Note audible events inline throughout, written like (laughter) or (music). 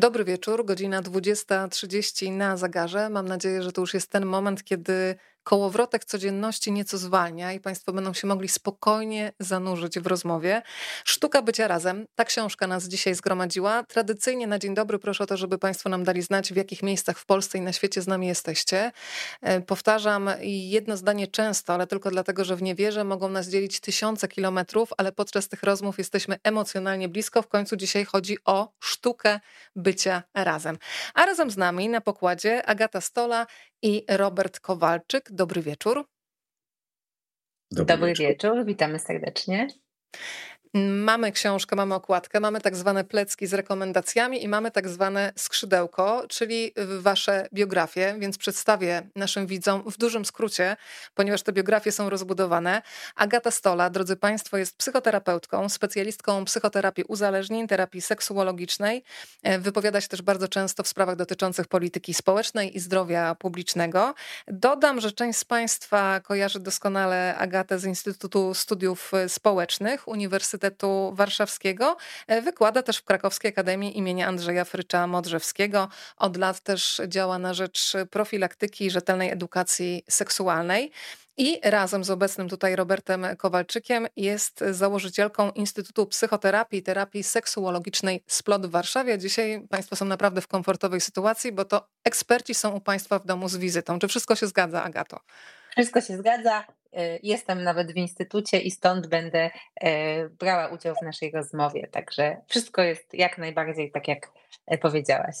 Dobry wieczór, godzina 20.30 na zegarze. Mam nadzieję, że to już jest ten moment, kiedy kołowrotek codzienności nieco zwalnia i Państwo będą się mogli spokojnie zanurzyć w rozmowie. Sztuka bycia razem. Ta książka nas dzisiaj zgromadziła. Tradycyjnie na dzień dobry proszę o to, żeby Państwo nam dali znać, w jakich miejscach w Polsce i na świecie z nami jesteście. E, powtarzam jedno zdanie często, ale tylko dlatego, że w niewierze mogą nas dzielić tysiące kilometrów, ale podczas tych rozmów jesteśmy emocjonalnie blisko. W końcu dzisiaj chodzi o sztukę bycia razem. A razem z nami na pokładzie Agata Stola i Robert Kowalczyk. Dobry wieczór. Dobry, Dobry wieczór. wieczór, witamy serdecznie. Mamy książkę, mamy okładkę, mamy tak zwane plecki z rekomendacjami i mamy tak zwane skrzydełko, czyli wasze biografie, więc przedstawię naszym widzom w dużym skrócie, ponieważ te biografie są rozbudowane. Agata Stola, drodzy Państwo, jest psychoterapeutką, specjalistką psychoterapii uzależnień, terapii seksuologicznej. E, wypowiada się też bardzo często w sprawach dotyczących polityki społecznej i zdrowia publicznego. Dodam, że część z Państwa kojarzy doskonale Agatę z Instytutu Studiów Społecznych Uniwersytetu Uniwersytetu Warszawskiego. E, wykłada też w Krakowskiej Akademii imienia Andrzeja Frycza Modrzewskiego. Od lat też działa na rzecz profilaktyki i rzetelnej edukacji seksualnej. I razem z obecnym tutaj Robertem Kowalczykiem jest założycielką Instytutu Psychoterapii i Terapii Seksuologicznej SPLOT w Warszawie. Dzisiaj Państwo są naprawdę w komfortowej sytuacji, bo to eksperci są u Państwa w domu z wizytą. Czy wszystko się zgadza, Agato? Wszystko się zgadza. E, jestem nawet w instytucie i stąd będę e, brała udział w naszej rozmowie. Także wszystko jest jak najbardziej tak, jak e, powiedziałaś.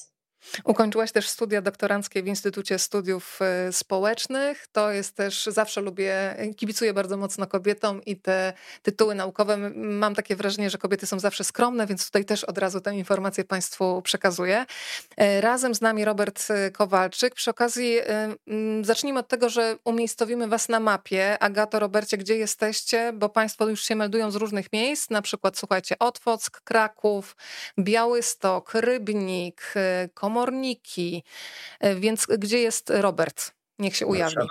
Ukończyłaś też studia doktoranckie w Instytucie Studiów e, Społecznych. To jest też, zawsze lubię, kibicuję bardzo mocno kobietom i te tytuły naukowe. Mam takie wrażenie, że kobiety są zawsze skromne, więc tutaj też od razu tę informację Państwu przekazuję. E, razem z nami Robert Kowalczyk. Przy okazji zacznijmy od tego, że umiejscowimy Was na mapie. Agato, Robercie, gdzie jesteście? Bo Państwo już się meldują z różnych miejsc, na przykład słuchajcie, Otwock, Kraków, Białystok, Rybnik, Kom komorniki. E, więc gdzie jest Robert? Niech się ujawni.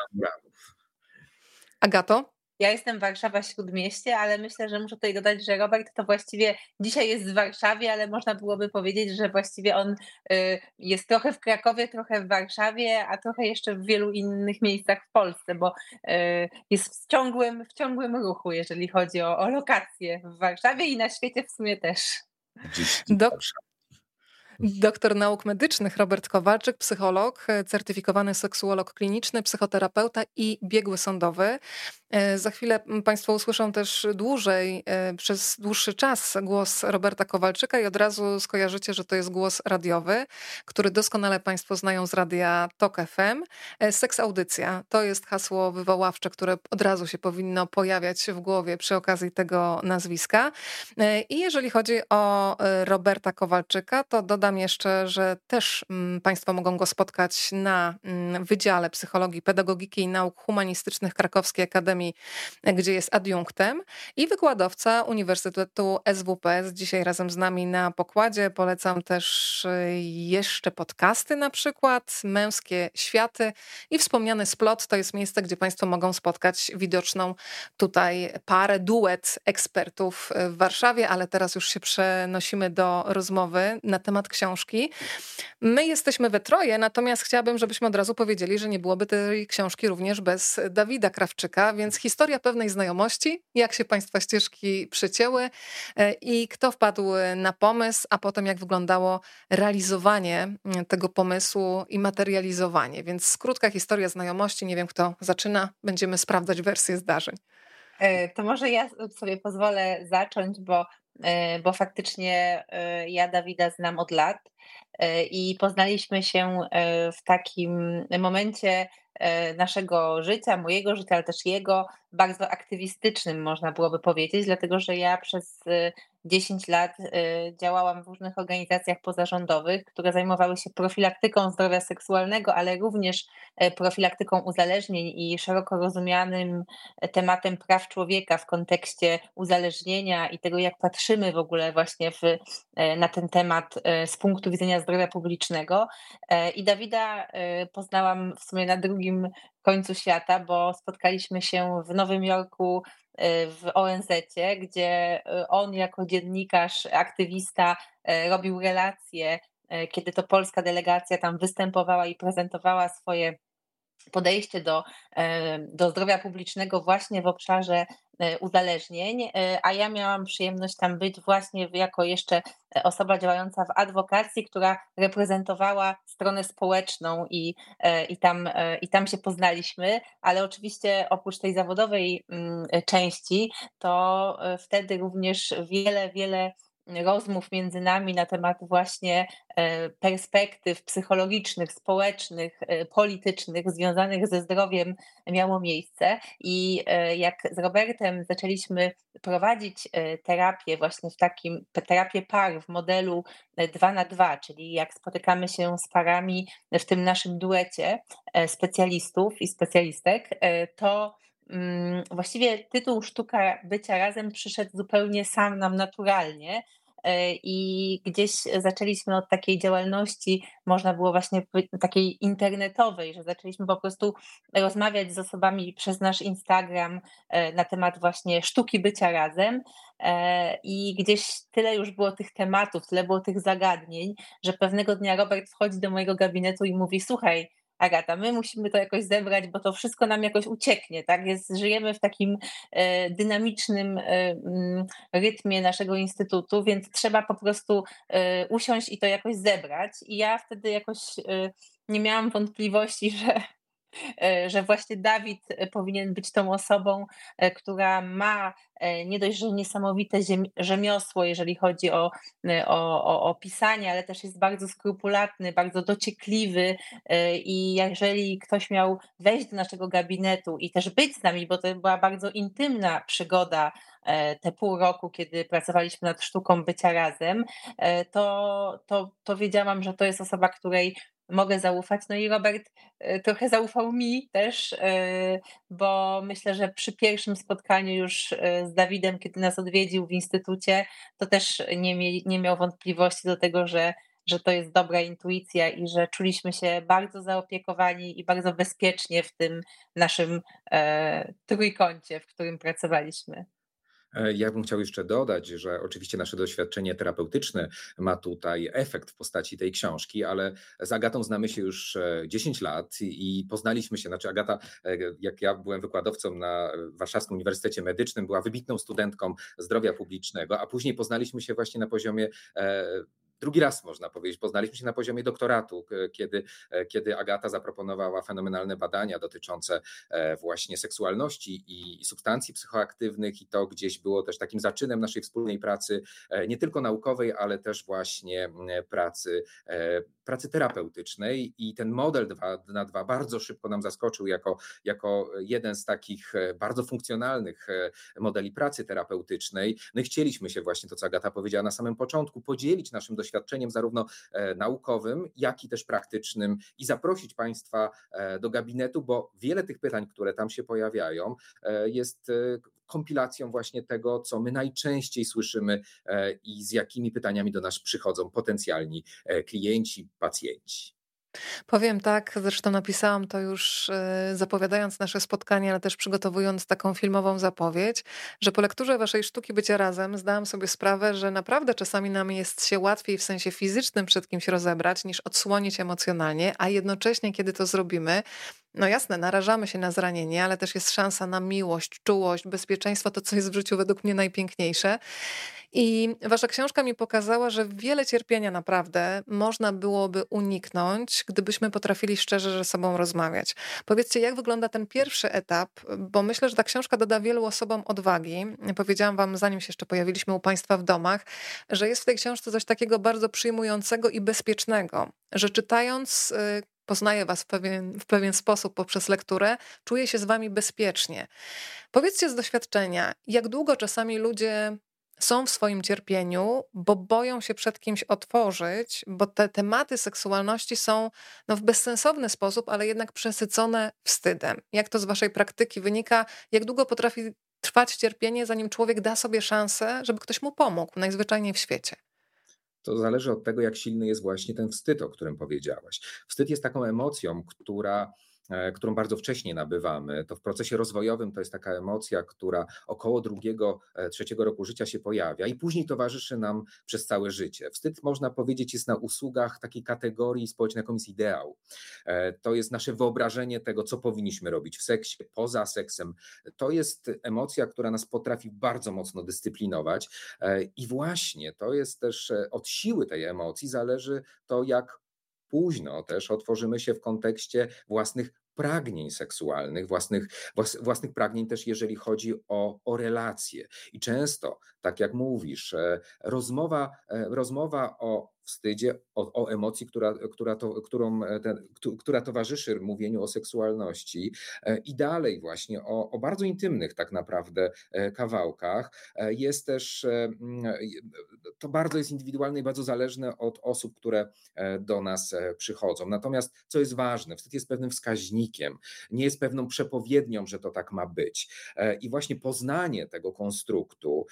Agato? Ja jestem Warszawa Śródmieście, ale myślę, że muszę tutaj dodać, że Robert to właściwie dzisiaj jest w Warszawie, ale można byłoby powiedzieć, że właściwie on y, jest trochę w Krakowie, trochę w Warszawie, a trochę jeszcze w wielu innych miejscach w Polsce, bo y, jest w ciągłym, w ciągłym ruchu, jeżeli chodzi o, o lokacje w Warszawie i na świecie w sumie też. Do, Doktor nauk medycznych Robert Kowalczyk, psycholog, certyfikowany seksuolog kliniczny, psychoterapeuta i biegły sądowy. E, za chwilę Państwo usłyszą też dłużej, e, przez dłuższy czas głos Roberta Kowalczyka i od razu skojarzycie, że to jest głos radiowy, który doskonale Państwo znają z radia TOK FM. E, seks audycja to jest hasło wywoławcze, które od razu się powinno pojawiać w głowie przy okazji tego nazwiska. I jeżeli chodzi o Roberta Kowalczyka, to dodam jeszcze, że też Państwo mogą go spotkać na Wydziale Psychologii, Pedagogiki i Nauk Humanistycznych Krakowskiej Akademii gdzie jest adiunktem i wykładowca Uniwersytetu SWPS. Dzisiaj razem z nami na pokładzie. Polecam też y, jeszcze podcasty na przykład, Męskie Światy i wspomniany Splot to jest miejsce, gdzie Państwo mogą spotkać widoczną tutaj parę, duet ekspertów w Warszawie, ale teraz już się przenosimy do rozmowy na temat książki. My jesteśmy we troje, natomiast chciałabym, żebyśmy od razu powiedzieli, że nie byłoby tej książki również bez Dawida Krawczyka, więc historia pewnej znajomości, jak się Państwa ścieżki przycięły e, i kto wpadł na pomysł, a potem jak wyglądało realizowanie mm, tego pomysłu i materializowanie. Więc krótka historia znajomości, nie wiem kto zaczyna, będziemy sprawdzać wersję zdarzeń. E, to może ja sobie pozwolę zacząć, bo, e, bo faktycznie ja Dawida znam od lat i poznaliśmy się w takim momencie E, naszego życia, mojego życia, ale też jego, bardzo aktywistycznym, można byłoby powiedzieć, dlatego że ja przez 10 y, lat y, działałam w różnych organizacjach pozarządowych, które zajmowały się profilaktyką zdrowia seksualnego, ale również e, profilaktyką uzależnień i szeroko rozumianym tematem praw człowieka w kontekście uzależnienia i tego, jak patrzymy w ogóle właśnie w, e, na ten temat z punktu widzenia zdrowia publicznego. I Dawida poznałam w sumie na drugim końcu świata, bo spotkaliśmy się w Nowym Jorku y, w ONZ, gdzie y, on jako dziennikarz, aktywista y, robił relacje kiedy to polska delegacja tam występowała i prezentowała swoje podejście do, do zdrowia publicznego właśnie w obszarze uzależnień, e, a ja miałam przyjemność tam być właśnie jako jeszcze osoba działająca w adwokacji, która reprezentowała stronę społeczną i, e, i, tam, i tam się poznaliśmy, ale oczywiście oprócz tej zawodowej mm, części, to wtedy również wiele, wiele rozmów między nami na temat właśnie e, perspektyw psychologicznych, społecznych, e, politycznych związanych ze zdrowiem miało miejsce. I e, jak z Robertem zaczęliśmy prowadzić terapię właśnie w takim, terapię par w modelu 2 na 2, czyli jak spotykamy się z parami w tym naszym duecie specjalistów i specjalistek, to mm, właściwie tytuł Sztuka bycia razem przyszedł zupełnie sam nam naturalnie, i gdzieś zaczęliśmy od takiej działalności, można było właśnie takiej internetowej, że zaczęliśmy po prostu rozmawiać z osobami przez nasz Instagram e, na temat właśnie sztuki bycia razem. E, I gdzieś tyle już było tych tematów, tyle było tych zagadnień, że pewnego dnia Robert wchodzi do mojego gabinetu i mówi: Słuchaj, Agata, my musimy to jakoś zebrać, bo to wszystko nam jakoś ucieknie, tak? Jest, żyjemy w takim e, dynamicznym e, mm, rytmie naszego instytutu, więc trzeba po prostu e, usiąść i to jakoś zebrać. I ja wtedy jakoś nie miałam wątpliwości, (laughs) że że właśnie Dawid e, powinien być tą osobą, e, która ma nie dość, że niesamowite rzemiosło, jeżeli chodzi o, o, o, o pisanie, ale też jest bardzo skrupulatny, bardzo dociekliwy i jeżeli ktoś miał wejść do naszego gabinetu i też być z nami, bo to była bardzo intymna przygoda te pół roku, kiedy pracowaliśmy nad sztuką bycia razem, to, to, to wiedziałam, że to jest osoba, której mogę zaufać. No i Robert e, trochę zaufał mi też, e, bo myślę, że przy pierwszym spotkaniu już e, z Dawidem, kiedy nas odwiedził w instytucie, to też nie, nie miał wątpliwości do tego, że, że to jest dobra intuicja i że czuliśmy się bardzo zaopiekowani i bardzo bezpiecznie w tym naszym e, trójkącie, w którym pracowaliśmy. E, ja bym chciał jeszcze dodać, że oczywiście nasze doświadczenie terapeutyczne ma tutaj efekt w postaci tej książki, ale z Agatą znamy się już 10 e, lat i poznaliśmy się. Znaczy, Agata, e, jak ja byłem wykładowcą na Warszawskim Uniwersytecie Medycznym, była wybitną studentką zdrowia publicznego, a później poznaliśmy się właśnie na poziomie drugi raz można powiedzieć, poznaliśmy się na poziomie doktoratu, kiedy, e, kiedy Agata zaproponowała fenomenalne badania dotyczące e, właśnie seksualności i substancji psychoaktywnych i to gdzieś było też takim zaczynem naszej wspólnej pracy, e, nie tylko naukowej, ale też właśnie pracy, pracy terapeutycznej i ten model 2 na 2 bardzo szybko nam zaskoczył jako, jako jeden z takich bardzo funkcjonalnych modeli pracy terapeutycznej. I chcieliśmy się właśnie to, co Agata powiedziała na samym początku, podzielić naszym doświadczeniem doświadczeniem zarówno e, naukowym, jak i też praktycznym i zaprosić Państwa e, do gabinetu, bo wiele tych pytań, które tam się pojawiają, e, jest kompilacją właśnie tego, co my najczęściej słyszymy i z jakimi pytaniami do nas przychodzą potencjalni klienci, pacjenci. Powiem tak, zresztą napisałam to już e, zapowiadając nasze spotkanie, ale też przygotowując taką filmową zapowiedź, że po lekturze waszej sztuki bycia razem zdałam sobie sprawę, że naprawdę czasami nam jest się łatwiej w sensie fizycznym przed kimś rozebrać, niż odsłonić emocjonalnie, a jednocześnie, kiedy to zrobimy, no jasne, narażamy się na zranienie, ale też jest szansa na miłość, czułość, bezpieczeństwo, to co jest w życiu według mnie najpiękniejsze. I wasza książka mi pokazała, że wiele cierpienia naprawdę można byłoby uniknąć, gdybyśmy potrafili szczerze ze sobą rozmawiać. Powiedzcie, jak wygląda ten pierwszy etap, bo myślę, że ta książka doda wielu osobom odwagi. Powiedziałam wam, zanim się jeszcze pojawiliśmy u państwa w domach, że jest w tej książce coś takiego bardzo przyjmującego i bezpiecznego, że czytając poznaję Was w pewien, w pewien sposób poprzez lekturę, czuję się z Wami bezpiecznie. Powiedzcie z doświadczenia, jak długo czasami ludzie są w swoim cierpieniu, bo boją się przed kimś otworzyć, bo te tematy seksualności są no, w bezsensowny sposób, ale jednak przesycone wstydem. Jak to z Waszej praktyki wynika? Jak długo potrafi trwać cierpienie, zanim człowiek da sobie szansę, żeby ktoś mu pomógł, najzwyczajniej w świecie? To zależy od tego, jak silny jest właśnie ten wstyd, o którym powiedziałaś. Wstyd jest taką emocją, która którą bardzo wcześnie nabywamy, to w procesie rozwojowym to jest taka emocja, która około drugiego, e, trzeciego roku życia się pojawia i później towarzyszy nam przez całe życie. Wstyd, można powiedzieć, jest na usługach takiej kategorii społecznej, jaką jest ideał. To jest nasze wyobrażenie tego, co powinniśmy robić w seksie, poza seksem. To jest emocja, która nas potrafi bardzo mocno dyscyplinować i właśnie to jest też od siły tej emocji zależy to, jak późno też otworzymy się w kontekście własnych pragnień seksualnych, własnych, własnych pragnień też, jeżeli chodzi o, o relacje. I często, tak jak mówisz, e, rozmowa, e, rozmowa o wstydzie, o, o emocji, która, która, to, którą e, ten, która towarzyszy mówieniu o seksualności e, i dalej właśnie o, o bardzo intymnych tak naprawdę e, kawałkach. Jest też, mm, to bardzo jest indywidualne i bardzo zależne od osób, które do nas przychodzą. Natomiast co jest ważne, wstyd jest pewnym wskaźnikiem, nie jest pewną przepowiednią, że to tak ma być. I właśnie poznanie tego konstruktu,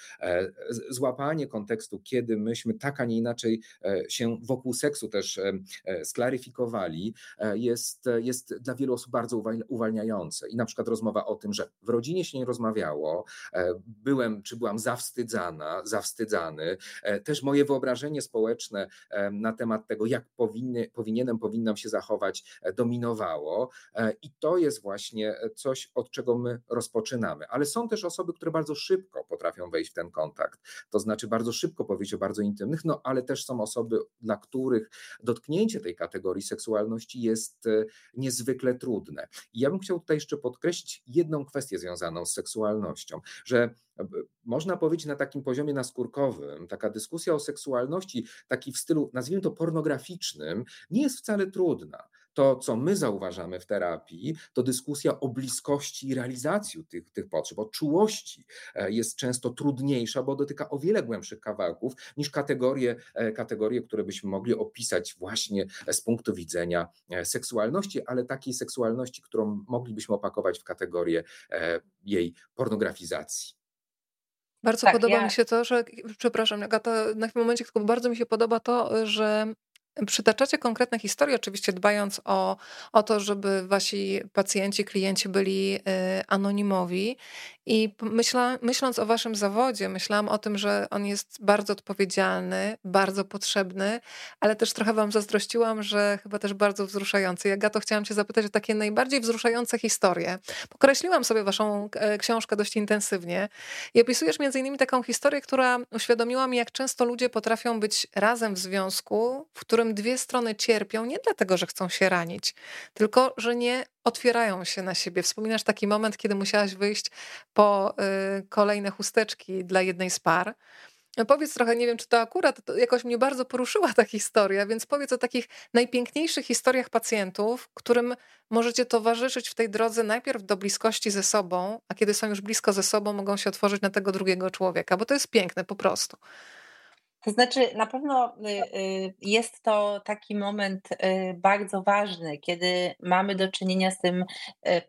złapanie kontekstu, kiedy myśmy tak, a nie inaczej się wokół seksu też e, sklaryfikowali, e, jest, jest dla wielu osób bardzo uwalniające. I na przykład rozmowa o tym, że w rodzinie się nie rozmawiało, e, byłem czy byłam zawstydzana, zawstydzany. Też moje wyobrażenie społeczne na temat tego, jak powinny, powinienem, powinnam się zachować, dominowało. I to jest właśnie coś, od czego my rozpoczynamy. Ale są też osoby, które bardzo szybko potrafią wejść w ten kontakt. To znaczy bardzo szybko powiedzieć o bardzo intymnych, no ale też są osoby dla których dotknięcie tej kategorii seksualności jest e, niezwykle trudne. I ja bym chciał tutaj jeszcze podkreślić jedną kwestię związaną z seksualnością, że e, można powiedzieć na takim poziomie naskórkowym, taka dyskusja o seksualności, taki w stylu, nazwijmy to pornograficznym, nie jest wcale trudna to, co my zauważamy w terapii, to dyskusja o bliskości i realizacji tych, tych potrzeb, o czułości e, jest często trudniejsza, bo dotyka o wiele głębszych kawałków niż kategorie, e, kategorie, które byśmy mogli opisać właśnie z punktu widzenia e, seksualności, ale takiej seksualności, którą moglibyśmy opakować w kategorię jej pornografizacji. Bardzo tak, podoba ja... mi się to, że, przepraszam, Agata, na tym momencie tylko bardzo mi się podoba to, że Przytaczacie konkretne historie, oczywiście dbając o, o to, żeby wasi pacjenci, klienci byli y, anonimowi. I myśla, myśląc o waszym zawodzie, myślałam o tym, że on jest bardzo odpowiedzialny, bardzo potrzebny, ale też trochę wam zazdrościłam, że chyba też bardzo wzruszający. Ja to chciałam cię zapytać o takie najbardziej wzruszające historie. Pokreśliłam sobie waszą e, książkę dość intensywnie i opisujesz między innymi taką historię, która uświadomiła mi, jak często ludzie potrafią być razem w związku, w którym dwie strony cierpią nie dlatego, że chcą się ranić, tylko że nie otwierają się na siebie. Wspominasz taki moment, kiedy musiałaś wyjść po y, kolejne chusteczki dla jednej z par. Powiedz trochę, nie wiem, czy to akurat to jakoś mnie bardzo poruszyła ta historia, więc powiedz o takich najpiękniejszych historiach pacjentów, którym możecie towarzyszyć w tej drodze najpierw do bliskości ze sobą, a kiedy są już blisko ze sobą, mogą się otworzyć na tego drugiego człowieka, bo to jest piękne po prostu. To znaczy, na pewno y, y, jest to taki moment y, bardzo ważny, kiedy mamy do czynienia z tym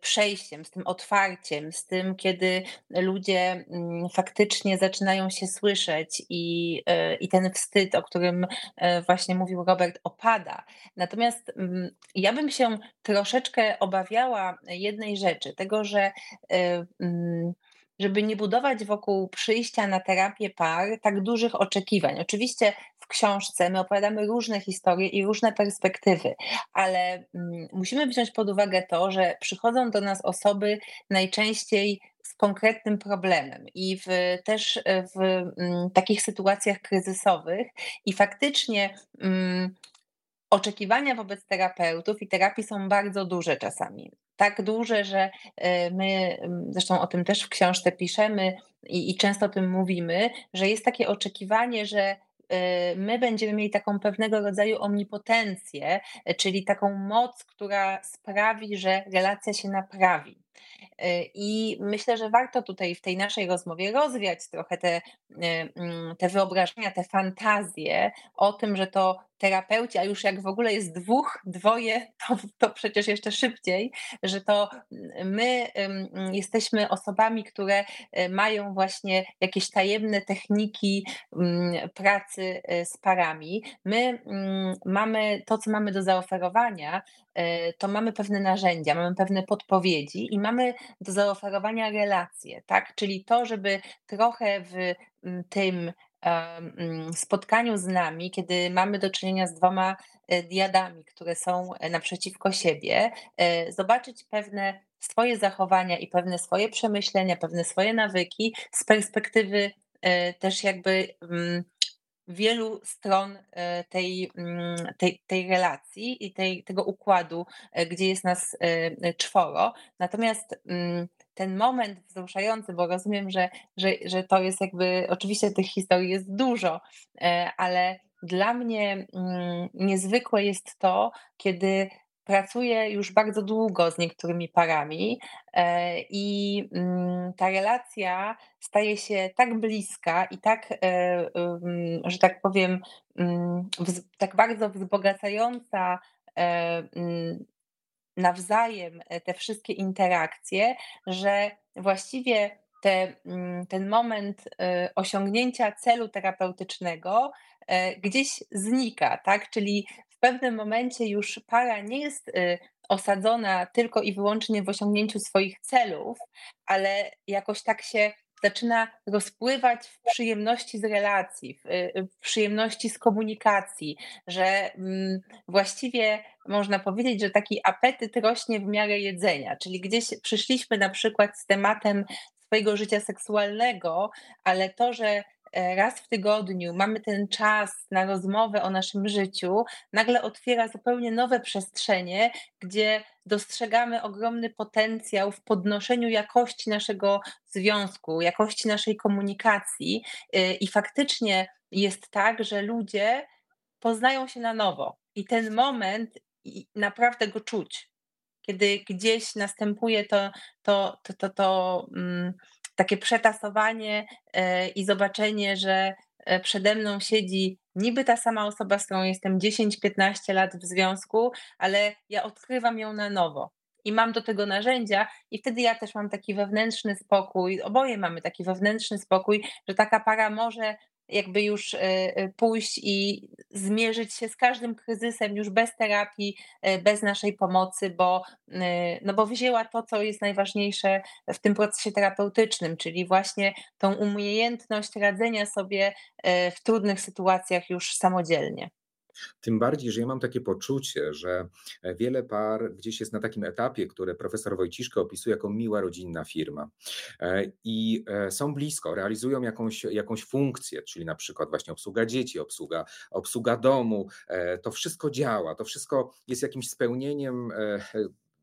przejściem, z tym otwarciem, z tym, kiedy ludzie mm, faktycznie zaczynają się słyszeć i, i ten wstyd, o którym właśnie mówił Robert, opada. Natomiast mm, ja bym się troszeczkę obawiała jednej rzeczy, tego, że mm, żeby nie budować wokół przyjścia na terapię par tak dużych oczekiwań. Oczywiście w książce my opowiadamy różne historie i różne perspektywy, ale mm, musimy wziąć pod uwagę to, że przychodzą do nas osoby najczęściej z konkretnym problemem i w, też w mm, takich sytuacjach kryzysowych i faktycznie mm, oczekiwania wobec terapeutów i terapii są bardzo duże czasami. Tak duże, że e, my, zresztą o tym też w książce piszemy i, i często o tym mówimy, że jest takie oczekiwanie, że e, my będziemy mieli taką pewnego rodzaju omnipotencję, e, czyli taką moc, która sprawi, że relacja się naprawi. I myślę, że warto tutaj w tej naszej rozmowie rozwiać trochę te, te wyobrażenia, te fantazje o tym, że to terapeuci, a już jak w ogóle jest dwóch, dwoje, to, to przecież jeszcze szybciej, że to my jesteśmy osobami, które e, mają właśnie jakieś tajemne techniki pracy e, z parami. My mamy to, co mamy do zaoferowania, e, to mamy pewne narzędzia, mamy pewne podpowiedzi i mamy do zaoferowania relacje, tak? Czyli to, żeby trochę w tym spotkaniu z nami, kiedy mamy do czynienia z dwoma e, diadami, które są e, naprzeciwko siebie, e, zobaczyć pewne swoje zachowania i pewne swoje przemyślenia, pewne swoje nawyki z perspektywy też jakby mm, wielu stron tej, mm, tej, tej relacji i tej, tego układu, gdzie jest nas czworo. Natomiast ten moment wzruszający, bo rozumiem, że, że, że to jest jakby, oczywiście tych historii jest dużo, e, ale dla mnie mm, niezwykłe jest to, kiedy pracuję już bardzo długo z niektórymi parami e, i mm, ta relacja staje się tak bliska i tak, e, że tak powiem, mm, tak bardzo wzbogacająca nawzajem e, te wszystkie interakcje, że właściwie te, mm, ten moment e, osiągnięcia celu terapeutycznego e, gdzieś znika, tak? Czyli w pewnym momencie już para nie jest osadzona tylko i wyłącznie w osiągnięciu swoich celów, ale jakoś tak się zaczyna rozpływać w przyjemności z relacji, w, w przyjemności z komunikacji, że mm, właściwie można powiedzieć, że taki apetyt rośnie w miarę jedzenia, czyli gdzieś przyszliśmy na przykład z tematem swojego życia seksualnego, ale to, że raz w tygodniu mamy ten czas na rozmowę o naszym życiu, nagle otwiera zupełnie nowe przestrzenie, gdzie dostrzegamy ogromny potencjał w podnoszeniu jakości naszego związku, jakości naszej komunikacji e, i faktycznie jest tak, że ludzie poznają się na nowo i ten moment naprawdę go czuć. Kiedy gdzieś następuje to, to, to, to, to um, takie przetasowanie e, i zobaczenie, że e, przede mną siedzi niby ta sama osoba, z którą jestem 10-15 lat w związku, ale ja odkrywam ją na nowo. I mam do tego narzędzia, i wtedy ja też mam taki wewnętrzny spokój, oboje mamy taki wewnętrzny spokój, że taka para może jakby już e, e, pójść i zmierzyć się z każdym kryzysem już bez terapii, e, bez naszej pomocy, bo, no bo wzięła to, co jest najważniejsze w tym procesie terapeutycznym, czyli właśnie tą umiejętność radzenia sobie w trudnych sytuacjach już samodzielnie. Tym bardziej, że ja mam takie poczucie, że e, wiele par gdzieś jest na takim etapie, które profesor Wojciszko opisuje jako miła rodzinna firma. E, I e, są blisko, realizują jakąś, jakąś funkcję, czyli na przykład właśnie obsługa dzieci, obsługa, obsługa domu. To wszystko działa, to wszystko jest jakimś spełnieniem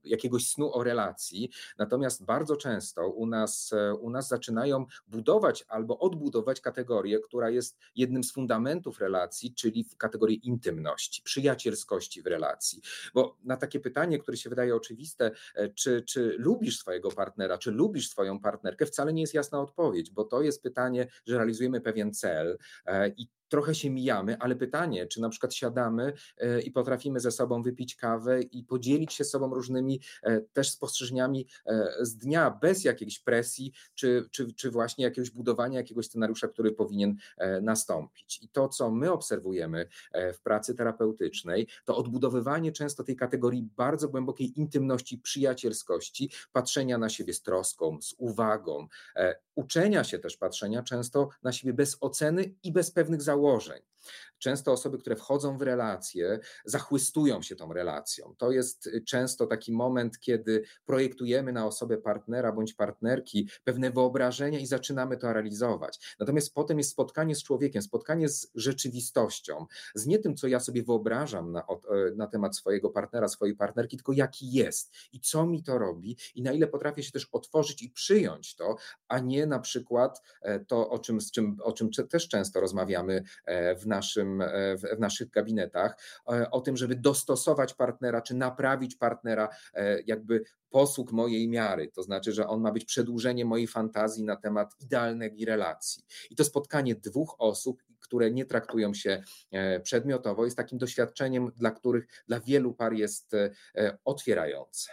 jakiegoś snu o relacji. Natomiast bardzo często u nas, e, u nas zaczynają budować albo odbudować kategorię, która jest jednym z fundamentów relacji, czyli w kategorii intymności, przyjacielskości w relacji. Bo na takie pytanie, które się wydaje oczywiste, e, czy, czy lubisz swojego partnera, czy lubisz swoją partnerkę, wcale nie jest jasna odpowiedź, bo to jest pytanie, że realizujemy pewien cel e, i trochę się mijamy, ale pytanie, czy na przykład siadamy e, i potrafimy ze sobą wypić kawę i podzielić się sobą różnymi e, też spostrzeżeniami e, z dnia, bez jakiejś presji, czy, czy, czy właśnie jakiegoś budowania jakiegoś scenariusza, który powinien nastąpić. I to, co my obserwujemy w pracy terapeutycznej, to odbudowywanie często tej kategorii bardzo głębokiej intymności, przyjacielskości, patrzenia na siebie z troską, z uwagą, uczenia się też patrzenia często na siebie bez oceny i bez pewnych założeń założeń. Często osoby, które wchodzą w relacje, zachłystują się tą relacją. To jest y, często taki moment, kiedy projektujemy na osobę partnera bądź partnerki pewne wyobrażenia i zaczynamy to realizować. Natomiast potem jest spotkanie z człowiekiem, spotkanie z rzeczywistością, z nie tym, co ja sobie wyobrażam na, e, na temat swojego partnera, swojej partnerki, tylko jaki jest i co mi to robi i na ile potrafię się też otworzyć i przyjąć to, a nie na przykład e, to, o czym, z czym, o czym też często rozmawiamy e, w naszym naszym, w naszych gabinetach, o tym, żeby dostosować partnera, czy naprawić partnera, jakby posług mojej miary, to znaczy, że on ma być przedłużeniem mojej fantazji na temat idealnej relacji. I to spotkanie dwóch osób, które nie traktują się przedmiotowo, jest takim doświadczeniem, dla których dla wielu par jest otwierające.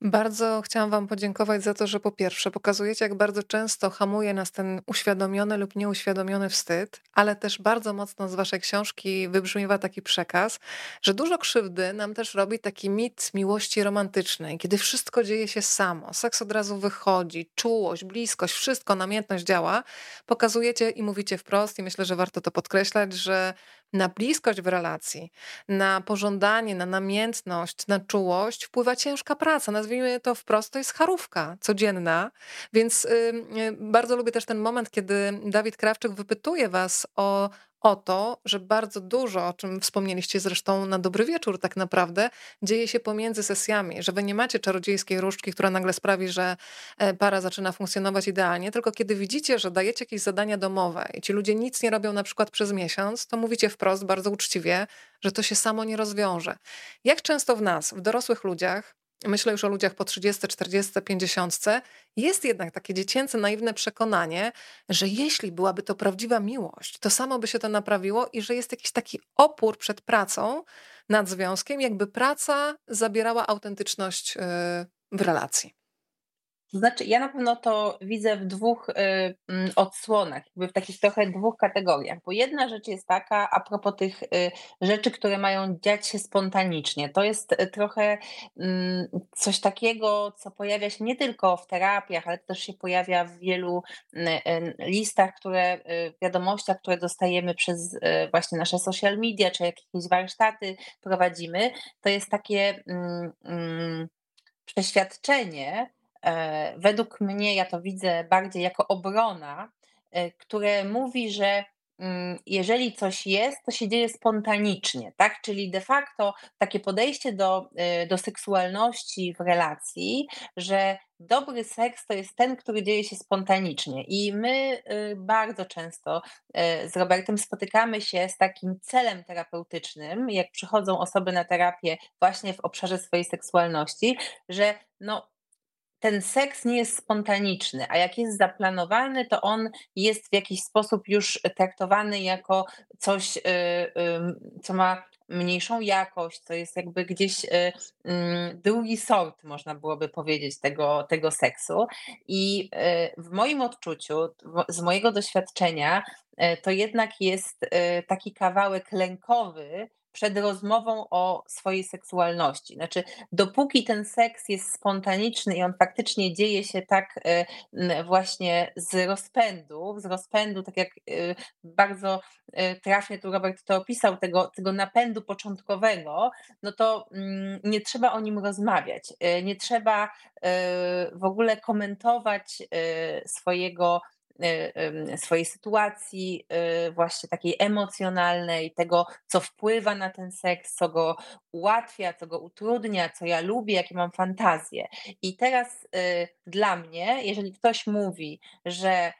Bardzo chciałam Wam podziękować za to, że po pierwsze pokazujecie, jak bardzo często hamuje nas ten uświadomiony lub nieuświadomiony wstyd, ale też bardzo mocno z Waszej książki wybrzmiewa taki przekaz, że dużo krzywdy nam też robi taki mit miłości romantycznej, kiedy wszystko dzieje się samo, seks od razu wychodzi, czułość, bliskość, wszystko, namiętność działa. Pokazujecie i mówicie wprost, i myślę, że warto to podkreślać, że na bliskość w relacji, na pożądanie, na namiętność, na czułość wpływa ciężka praca. Nazwijmy to wprost, to jest charówka codzienna. Więc y, bardzo lubię też ten moment, kiedy Dawid Krawczyk wypytuje Was o o to, że bardzo dużo, o czym wspomnieliście zresztą na dobry wieczór, tak naprawdę, dzieje się pomiędzy sesjami, że wy nie macie czarodziejskiej różdżki, która nagle sprawi, że e, para zaczyna funkcjonować idealnie, tylko kiedy widzicie, że dajecie jakieś zadania domowe i ci ludzie nic nie robią na przykład przez miesiąc, to mówicie wprost, bardzo uczciwie, że to się samo nie rozwiąże. Jak często w nas, w dorosłych ludziach, myślę już o ludziach po 30, 40, 50, jest jednak takie dziecięce, naiwne przekonanie, że jeśli byłaby to prawdziwa miłość, to samo by się to naprawiło i że jest jakiś taki opór przed pracą nad związkiem, jakby praca zabierała autentyczność y, w relacji. To znaczy, ja na pewno to widzę w dwóch y, mm, odsłonach, jakby w takich trochę dwóch kategoriach. Bo jedna rzecz jest taka, a propos tych y, rzeczy, które mają dziać się spontanicznie. To jest y, trochę mm, coś takiego, co pojawia się nie tylko w terapiach, ale też się pojawia w wielu listach, które, wiadomościach, które dostajemy przez właśnie nasze social media, czy jakieś warsztaty prowadzimy. To jest takie mm, przeświadczenie, według mnie ja to widzę bardziej jako obrona, e, które mówi, że mm, jeżeli coś jest, to się dzieje spontanicznie, tak? Czyli de facto takie podejście do, e, do seksualności w relacji, że dobry seks to jest ten, który dzieje się spontanicznie. I my bardzo często z Robertem spotykamy się z takim celem terapeutycznym, jak przychodzą osoby na terapię właśnie w obszarze swojej seksualności, że no ten seks nie jest spontaniczny, a jak jest zaplanowany, to on jest w jakiś sposób już traktowany jako coś, y, co ma mniejszą jakość, co jest jakby gdzieś y, mm, drugi sort, można byłoby powiedzieć, tego, tego seksu. I y, w moim odczuciu, z mojego doświadczenia, to jednak jest taki kawałek lękowy, przed rozmową o swojej seksualności. Znaczy, dopóki ten seks jest spontaniczny i on faktycznie dzieje się tak e, właśnie z rozpędu, z rozpędu, tak jak e, bardzo e, trafnie tu Robert to opisał, tego, tego napędu początkowego, no to mm, nie trzeba o nim rozmawiać. Nie trzeba w ogóle komentować swojego swojej sytuacji, y, właśnie takiej emocjonalnej, tego, co wpływa na ten seks, co go ułatwia, co go utrudnia, co ja lubię, jakie mam fantazje. I teraz y, dla mnie, jeżeli ktoś mówi, że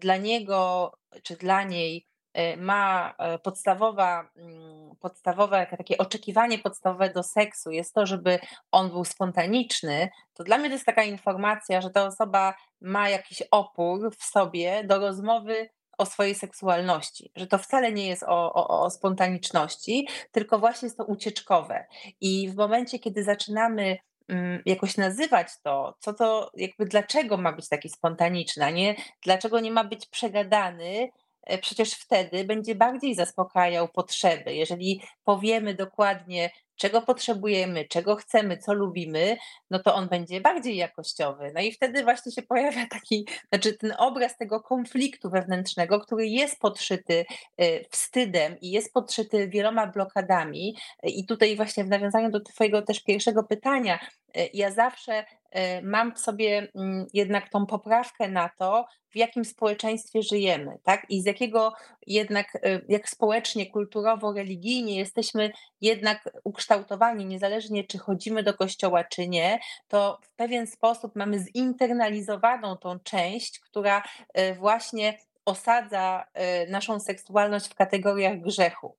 dla niego czy dla niej Y, ma y, podstawowa, mm, podstawowe takie oczekiwanie podstawowe do seksu jest to, żeby on był spontaniczny, to dla mnie to jest taka informacja, że ta osoba ma jakiś opór w sobie do rozmowy o swojej seksualności, że to wcale nie jest o, o, o spontaniczności, tylko właśnie jest to ucieczkowe. I w momencie, kiedy zaczynamy mm, jakoś nazywać to, co to, jakby dlaczego ma być taki spontaniczny, a nie dlaczego nie ma być przegadany, E, przecież wtedy będzie bardziej zaspokajał potrzeby. Jeżeli powiemy dokładnie, czego potrzebujemy, czego chcemy, co lubimy, no to on będzie bardziej jakościowy. No i wtedy właśnie się pojawia taki, znaczy ten obraz tego konfliktu wewnętrznego, który jest podszyty e, wstydem i jest podszyty wieloma blokadami. I tutaj właśnie w nawiązaniu do Twojego też pierwszego pytania, e, ja zawsze mam w sobie mm, jednak tą poprawkę na to, w jakim społeczeństwie żyjemy, tak? I z jakiego jednak, y, jak społecznie, kulturowo, religijnie jesteśmy jednak ukształtowani, niezależnie czy chodzimy do kościoła, czy nie, to w pewien sposób mamy zinternalizowaną tą część, która y, właśnie osadza naszą seksualność w kategoriach grzechu.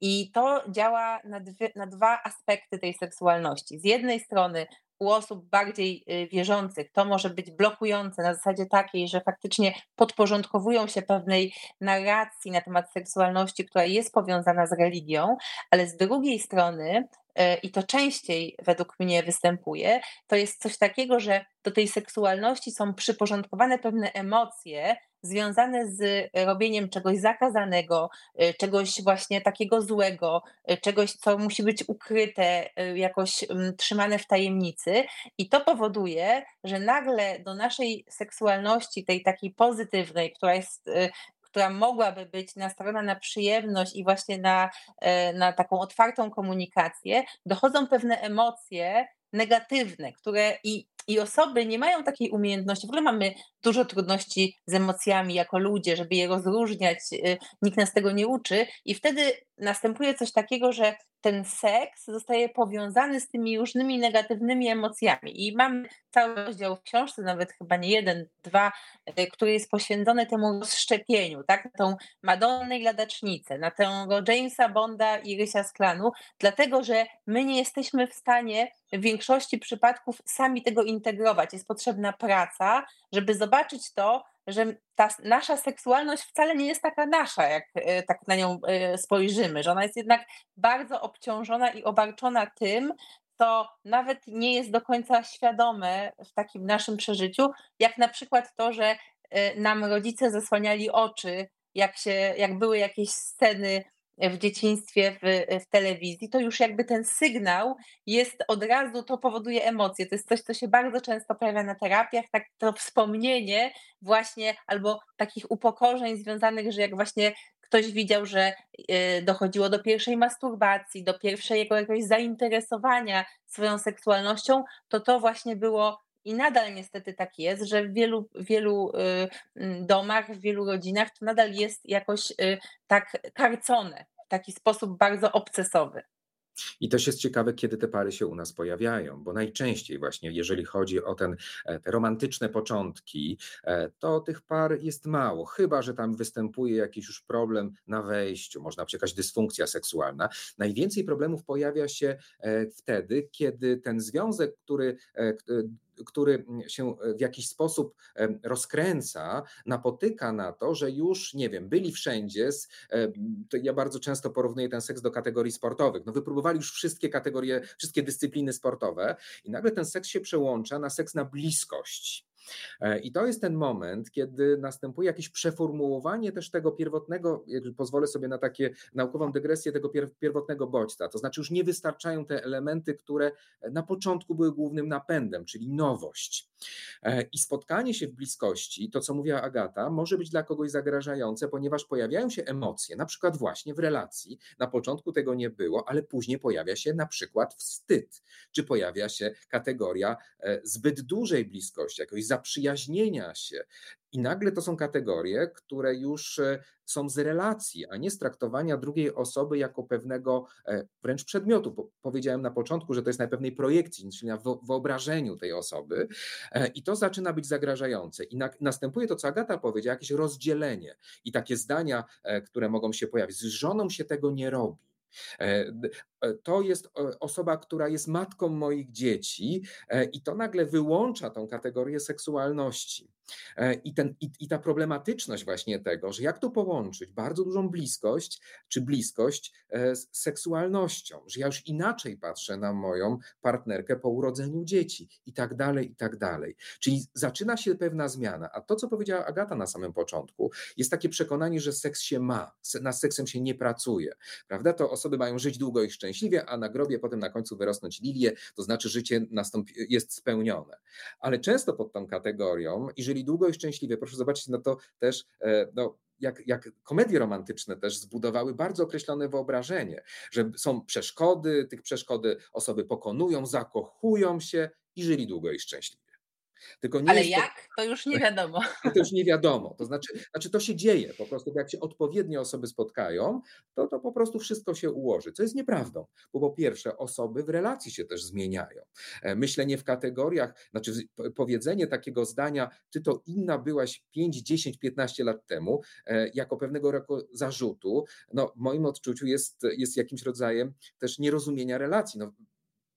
I to działa na, dwie, na dwa aspekty tej seksualności. Z jednej strony u osób bardziej y, wierzących to może być blokujące na zasadzie takiej, że faktycznie podporządkowują się pewnej narracji na temat seksualności, która jest powiązana z religią, ale z drugiej strony y, i to częściej według mnie występuje, to jest coś takiego, że do tej seksualności są przyporządkowane pewne emocje, związane z robieniem czegoś zakazanego, y, czegoś właśnie takiego złego, y, czegoś, co musi być ukryte, jakoś trzymane w tajemnicy. I to powoduje, że nagle do naszej seksualności, tej takiej pozytywnej, która jest która mogłaby być nastawiona na przyjemność i właśnie na, na taką otwartą komunikację, dochodzą pewne emocje negatywne, które i i osoby nie mają takiej umiejętności. W ogóle mamy dużo trudności z emocjami jako ludzie, żeby je rozróżniać. Y, nikt nas tego nie uczy, i wtedy następuje coś takiego, że ten seks zostaje powiązany z tymi różnymi negatywnymi emocjami. I mamy cały rozdział w książce, nawet chyba nie jeden, dwa, y, który jest poświęcony temu rozszczepieniu, tak? tą Madonnę i Ladacznicę, na tego Jamesa Bonda i Rysia Sklanu, dlatego że my nie jesteśmy w stanie w większości przypadków sami tego integrować. Jest potrzebna praca, żeby zobaczyć to, że ta nasza seksualność wcale nie jest taka nasza, jak e, tak na nią e, spojrzymy, że ona jest jednak bardzo obciążona i obarczona tym, co nawet nie jest do końca świadome w takim naszym przeżyciu, jak na przykład to, że e, nam rodzice zasłaniali oczy, jak, się, jak były jakieś sceny w dzieciństwie w, w, telewizji, to już jakby ten sygnał jest od razu, to powoduje emocje. To jest coś, co się bardzo często pojawia na terapiach, tak to wspomnienie właśnie albo takich upokorzeń związanych, że jak właśnie ktoś widział, że y, dochodziło do pierwszej masturbacji, do pierwszego jakiegoś zainteresowania swoją seksualnością, to to właśnie było i nadal niestety tak jest, że w wielu, wielu y, domach, w wielu rodzinach to nadal jest jakoś y, tak karcone w taki sposób bardzo obcesowy. I też jest ciekawe, kiedy te pary się u nas pojawiają, bo najczęściej właśnie, jeżeli chodzi o ten, e, te romantyczne początki, e, to tych par jest mało, chyba że tam występuje jakiś już problem na wejściu, można być jakaś dysfunkcja seksualna. Najwięcej problemów pojawia się e, wtedy, kiedy ten związek, który który się w jakiś sposób rozkręca, napotyka na to, że już, nie wiem, byli wszędzie. Z, ja bardzo często porównuję ten seks do kategorii sportowych. No, wypróbowali już wszystkie kategorie, wszystkie dyscypliny sportowe i nagle ten seks się przełącza na seks na bliskość. E, I to jest ten moment, kiedy następuje jakieś przeformułowanie też tego pierwotnego, pozwolę sobie na takie naukową dygresję tego pierwotnego bodźca. To znaczy już nie wystarczają te elementy, które na początku były głównym napędem, czyli nowość. E, I spotkanie się w bliskości, to co mówiła Agata, może być dla kogoś zagrażające, ponieważ pojawiają się emocje, na przykład właśnie w relacji. Na początku tego nie było, ale później pojawia się na przykład wstyd, czy pojawia się kategoria e, zbyt dużej bliskości, jakiegoś zaprzyjaźnienia się. I nagle to są kategorie, które już e, są z relacji, a nie z traktowania drugiej osoby jako pewnego e, wręcz przedmiotu. Powiedziałem na początku, że to jest na pewnej projekcji, czyli na wyobrażeniu tej osoby, e, i to zaczyna być zagrażające. I na, następuje to, co Agata powiedziała, jakieś rozdzielenie i takie zdania, które mogą się pojawić. Z żoną się tego nie robi to jest e, osoba, która jest matką moich dzieci, i to nagle wyłącza tą kategorię seksualności. I, ten, i, I ta problematyczność właśnie tego, że jak to połączyć bardzo dużą bliskość, czy bliskość z seksualnością, że ja już inaczej patrzę na moją partnerkę po urodzeniu dzieci i tak dalej, i tak dalej. Czyli zaczyna się pewna zmiana. A to, co powiedziała Agata na samym początku, jest takie przekonanie, że seks się ma, na seksem się nie pracuje. Prawda? To osoby mają żyć długo i szczęśliwie, a na grobie potem na końcu wyrosnąć lilie, to znaczy życie nastąpi, jest spełnione. Ale często pod tą kategorią, jeżeli długo i szczęśliwie, proszę zobaczyć na to też, e, no, jak, jak komedie romantyczne też zbudowały bardzo określone wyobrażenie, że są przeszkody, tych przeszkody osoby pokonują, zakochują się i żyli długo i szczęśliwie. Ale jak? To... to... już nie (laughs) wiadomo. To już nie wiadomo. To znaczy, znaczy to się dzieje po prostu, jak się odpowiednie osoby spotkają, to, to po prostu wszystko się ułoży, co jest nieprawdą, bo po pierwsze osoby w relacji się też zmieniają. E, myślenie w kategoriach, znaczy powiedzenie takiego zdania, ty to inna byłaś 5, 10, 15 lat temu, e, jako pewnego roku zarzutu, no w moim odczuciu jest, jest jakimś rodzajem też nierozumienia relacji. No,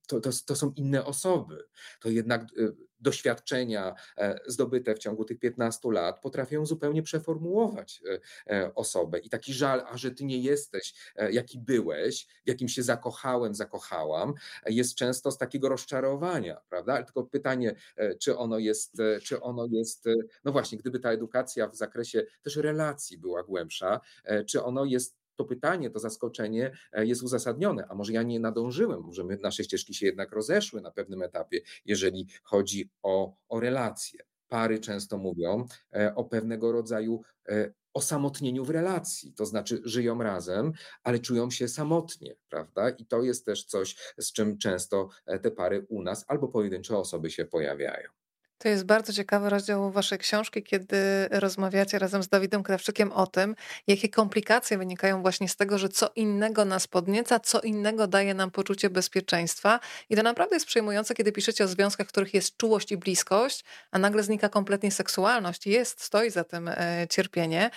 to, to, to, są inne osoby. To jednak y, doświadczenia e, zdobyte w ciągu tych 15 lat potrafią zupełnie przeformułować e, e, osobę. I taki żal, a że ty nie jesteś, jaki byłeś, w jakim się zakochałem, zakochałam, jest często z takiego rozczarowania, prawda? Ale tylko pytanie, czy ono jest, czy ono jest, no właśnie, gdyby ta edukacja w zakresie też relacji była głębsza, czy ono jest to pytanie, to zaskoczenie e, jest uzasadnione. A może ja nie nadążyłem, może my, nasze ścieżki się jednak rozeszły na pewnym etapie, jeżeli chodzi o, o relacje. Pary często mówią e, o pewnego rodzaju e, osamotnieniu w relacji, to znaczy żyją razem, ale czują się samotnie, prawda? I to jest też coś, z czym często te pary u nas albo pojedyncze osoby się pojawiają. To jest bardzo ciekawy rozdział waszej książki, kiedy rozmawiacie razem z Dawidem Krawczykiem o tym, jakie komplikacje wynikają właśnie z tego, że co innego nas podnieca, co innego daje nam poczucie bezpieczeństwa. I to naprawdę jest przejmujące, kiedy piszecie o związkach, w których jest czułość i bliskość, a nagle znika kompletnie seksualność. Jest, stoi za tym e, cierpienie.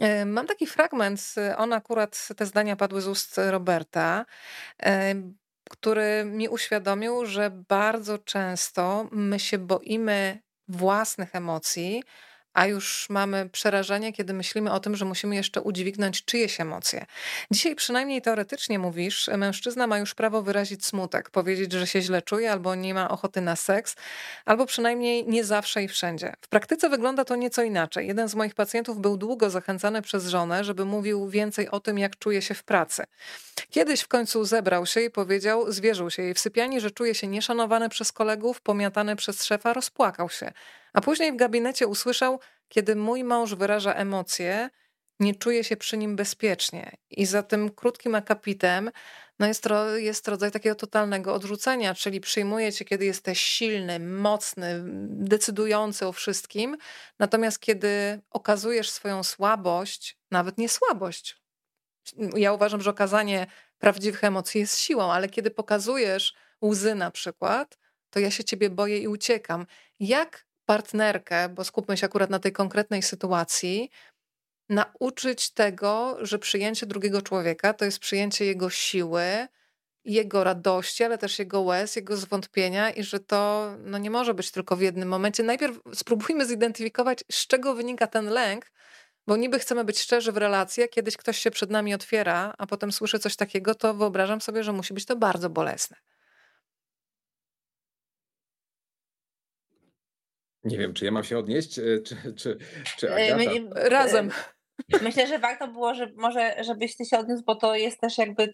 E, mam taki fragment, on akurat, te zdania padły z ust Roberta e, który mi uświadomił, że bardzo często my się boimy własnych emocji, a już mamy przerażenie, kiedy myślimy o tym, że musimy jeszcze udźwignąć czyjeś emocje. Dzisiaj przynajmniej teoretycznie mówisz, mężczyzna ma już prawo wyrazić smutek, powiedzieć, że się źle czuje albo nie ma ochoty na seks, albo przynajmniej nie zawsze i wszędzie. W praktyce wygląda to nieco inaczej. Jeden z moich pacjentów był długo zachęcany przez żonę, żeby mówił więcej o tym, jak czuje się w pracy. Kiedyś w końcu zebrał się i powiedział, zwierzył się jej w sypialni, że czuje się nieszanowany przez kolegów, pomiatany przez szefa, rozpłakał się. A później w gabinecie usłyszał, kiedy mój mąż wyraża emocje, nie czuję się przy nim bezpiecznie. I za tym krótkim akapitem no jest, jest rodzaj takiego totalnego odrzucenia, czyli przyjmuje cię, kiedy jesteś silny, mocny, decydujący o wszystkim, natomiast kiedy okazujesz swoją słabość, nawet nie słabość, ja uważam, że okazanie prawdziwych emocji jest siłą, ale kiedy pokazujesz łzy na przykład, to ja się ciebie boję i uciekam. Jak partnerkę, bo skupmy się akurat na tej konkretnej sytuacji, nauczyć tego, że przyjęcie drugiego człowieka to jest przyjęcie jego siły, jego radości, ale też jego łez, jego zwątpienia i że to no, nie może być tylko w jednym momencie. Najpierw spróbujmy zidentyfikować, z czego wynika ten lęk, bo niby chcemy być szczerzy w relacji, a kiedyś ktoś się przed nami otwiera, a potem słyszy coś takiego, to wyobrażam sobie, że musi być to bardzo bolesne. Nie wiem, czy ja mam się odnieść, czy, czy, czy e, Agata? Razem. Myślę, że warto było, że może żebyś ty się odniósł, bo to jest też jakby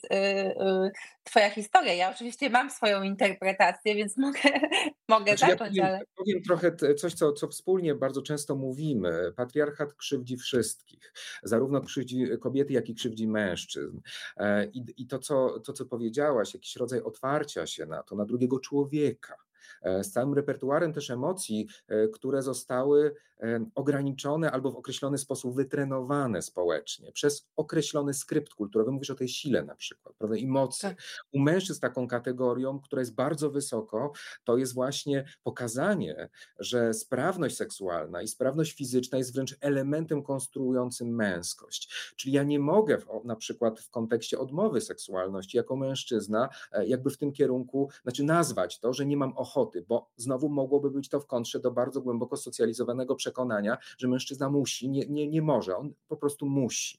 twoja historia. Ja oczywiście mam swoją interpretację, więc mogę, (laughs) mogę znaczy, zacząć, ja powiem, ale... powiem trochę coś, co, co wspólnie bardzo często mówimy. Patriarchat krzywdzi wszystkich. Zarówno krzywdzi kobiety, jak i krzywdzi mężczyzn. E, I, i to, co, to, co powiedziałaś, jakiś rodzaj otwarcia się na to, na drugiego człowieka E, z całym repertuarem też emocji, e, które zostały e, ograniczone albo w określony sposób wytrenowane społecznie przez określony skrypt kulturowy. Mówisz o tej sile na przykład, prawda, i mocy. Tak. U mężczyzn taką kategorią, która jest bardzo wysoko, to jest właśnie pokazanie, że sprawność seksualna i sprawność fizyczna jest wręcz elementem konstruującym męskość. Czyli ja nie mogę w, na przykład w kontekście odmowy seksualności jako mężczyzna jakby w tym kierunku, znaczy nazwać to, że nie mam ochoty bo znowu mogłoby być to w kontrze do bardzo głęboko socjalizowanego przekonania, że mężczyzna musi, nie, nie, nie może, on po prostu musi.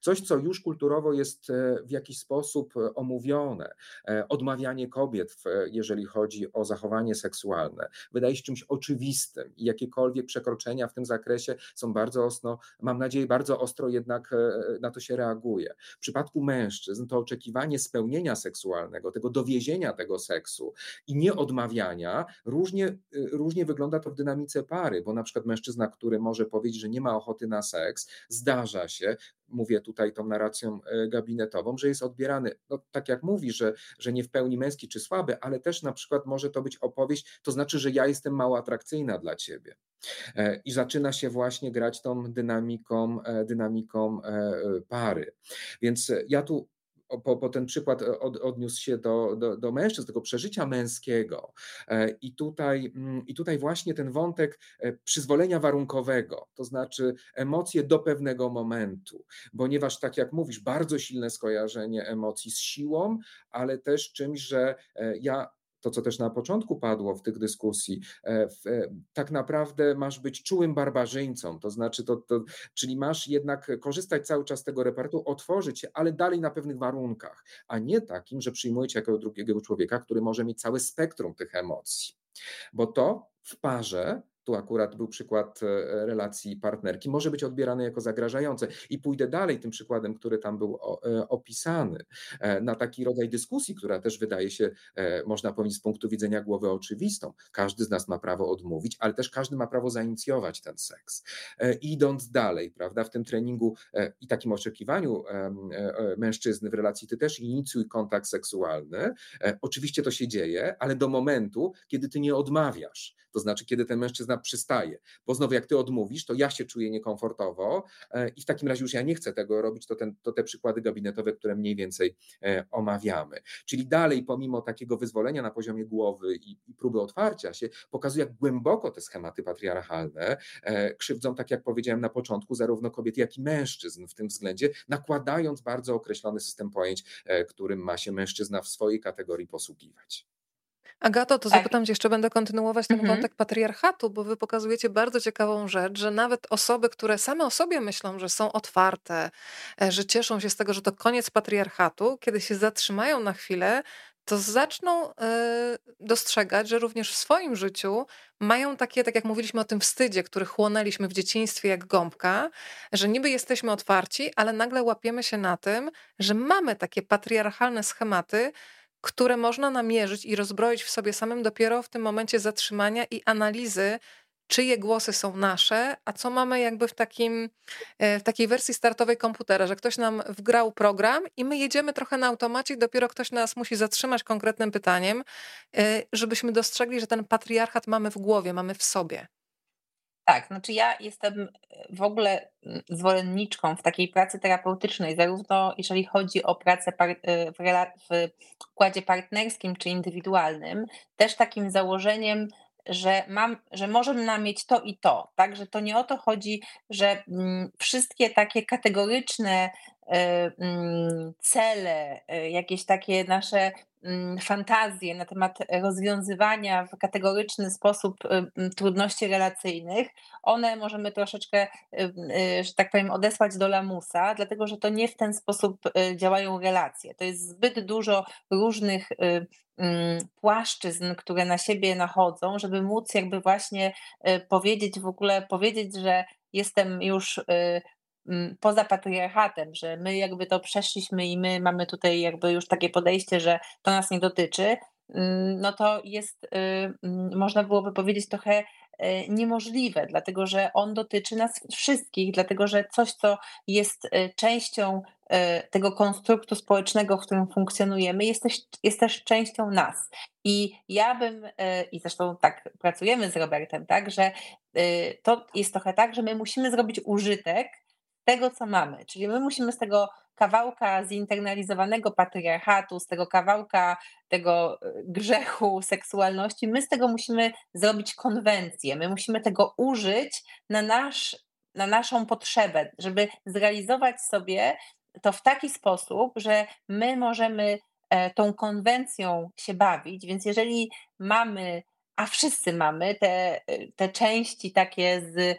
Coś, co już kulturowo jest e, w jakiś sposób e, omówione, e, odmawianie kobiet, jeżeli chodzi o zachowanie seksualne, wydaje się czymś oczywistym i jakiekolwiek przekroczenia w tym zakresie są bardzo ostro, mam nadzieję, bardzo ostro jednak na to się reaguje. W przypadku mężczyzn to oczekiwanie spełnienia seksualnego, tego dowiezienia tego seksu i nieodmawiania, różnie, różnie wygląda to w dynamice pary, bo na przykład mężczyzna, który może powiedzieć, że nie ma ochoty na seks, zdarza się, mówię tutaj tą narracją gabinetową, że jest odbierany, no, tak jak mówi, że, że nie w pełni męski czy słaby, ale też na przykład może to być opowieść, to znaczy, że ja jestem mało atrakcyjna dla ciebie. I zaczyna się właśnie grać tą dynamiką, dynamiką pary. Więc ja tu po, po ten przykład e, od, odniósł się do, do, do mężczyzn, tego przeżycia męskiego. E, I tutaj, mm, I tutaj właśnie ten wątek e, przyzwolenia warunkowego, to znaczy emocje do pewnego momentu, ponieważ tak jak mówisz, bardzo silne skojarzenie emocji z siłą, ale też czymś, że ja to co też na początku padło w tych dyskusji, e, e, tak naprawdę masz być czułym barbarzyńcą, to znaczy, to, to, czyli masz jednak korzystać cały czas z tego repertu, otworzyć się, ale dalej na pewnych warunkach, a nie takim, że przyjmujecie jako drugiego człowieka, który może mieć całe spektrum tych emocji. Bo to w parze tu akurat był przykład e, relacji partnerki, może być odbierane jako zagrażające. I pójdę dalej tym przykładem, który tam był e, opisany, e, na taki rodzaj dyskusji, która też wydaje się, można powiedzieć, z punktu widzenia głowy oczywistą. Każdy z nas ma prawo odmówić, ale też każdy ma prawo zainicjować ten seks. Idąc dalej, prawda, w tym treningu i takim oczekiwaniu mężczyzny w relacji, ty też inicjuj kontakt seksualny. Oczywiście to się dzieje, ale do momentu, kiedy ty nie odmawiasz. To znaczy, kiedy ten mężczyzna przystaje. Bo znowu, jak ty odmówisz, to ja się czuję niekomfortowo e, i w takim razie już ja nie chcę tego robić, to, ten, to te przykłady gabinetowe, które mniej więcej e, omawiamy. Czyli dalej, pomimo takiego wyzwolenia na poziomie głowy i, i próby otwarcia się, pokazuje, jak głęboko te schematy patriarchalne e, krzywdzą, tak jak powiedziałem na początku, zarówno kobiet, jak i mężczyzn w tym względzie, nakładając bardzo określony system pojęć, którym ma się mężczyzna w swojej kategorii posługiwać. Agato, to tak. zapytam cię, jeszcze będę kontynuować ten mhm. wątek patriarchatu, bo wy pokazujecie bardzo ciekawą rzecz, że nawet osoby, które same o sobie myślą, że są otwarte, e, że cieszą się z tego, że to koniec patriarchatu, kiedy się zatrzymają na chwilę, to zaczną y, dostrzegać, że również w swoim życiu mają takie, tak jak mówiliśmy o tym wstydzie, który chłonęliśmy w dzieciństwie jak gąbka, że niby jesteśmy otwarci, ale nagle łapiemy się na tym, że mamy takie patriarchalne schematy, które można namierzyć i rozbroić w sobie samym dopiero w tym momencie zatrzymania i analizy, czyje głosy są nasze, a co mamy jakby w, takim, e, w takiej wersji startowej komputera, że ktoś nam wgrał program i my jedziemy trochę na automacie dopiero ktoś nas musi zatrzymać konkretnym pytaniem, e, żebyśmy dostrzegli, że ten patriarchat mamy w głowie, mamy w sobie. Tak, znaczy ja jestem w ogóle mm, zwolenniczką w takiej pracy terapeutycznej, zarówno jeżeli chodzi o pracę y, w, układzie partnerskim czy indywidualnym, też takim założeniem, że, mam, że możemy mieć to i to. Tak, że to nie o to chodzi, że mm, wszystkie takie kategoryczne y, mm, cele, jakieś takie nasze fantazje na temat rozwiązywania w kategoryczny sposób y, trudności relacyjnych, one możemy troszeczkę, y, y, że tak powiem, odesłać do lamusa, dlatego że to nie w ten sposób działają relacje. To jest zbyt dużo różnych mm, płaszczyzn, które na siebie nachodzą, żeby móc jakby właśnie powiedzieć w ogóle, powiedzieć, że jestem już Mm, poza patriarchatem, że my jakby to przeszliśmy i my mamy tutaj jakby już takie podejście, że to nas nie dotyczy, no to jest, y, można byłoby powiedzieć, trochę y, niemożliwe, dlatego że on dotyczy nas wszystkich, dlatego że coś, co jest y, częścią tego konstruktu społecznego, w którym funkcjonujemy, jest też, jest też częścią nas. I ja bym, i zresztą tak pracujemy z Robertem, tak, że to jest trochę tak, że my musimy zrobić użytek tego, co mamy. Czyli my musimy z tego kawałka zinternalizowanego patriarchatu, z tego kawałka tego e, grzechu seksualności, my z tego musimy zrobić konwencję. My musimy tego użyć na, nasz, na naszą potrzebę, żeby zrealizować sobie to w taki sposób, że my możemy e, tą konwencją się bawić. Więc jeżeli mamy, a wszyscy mamy te, e, te części takie z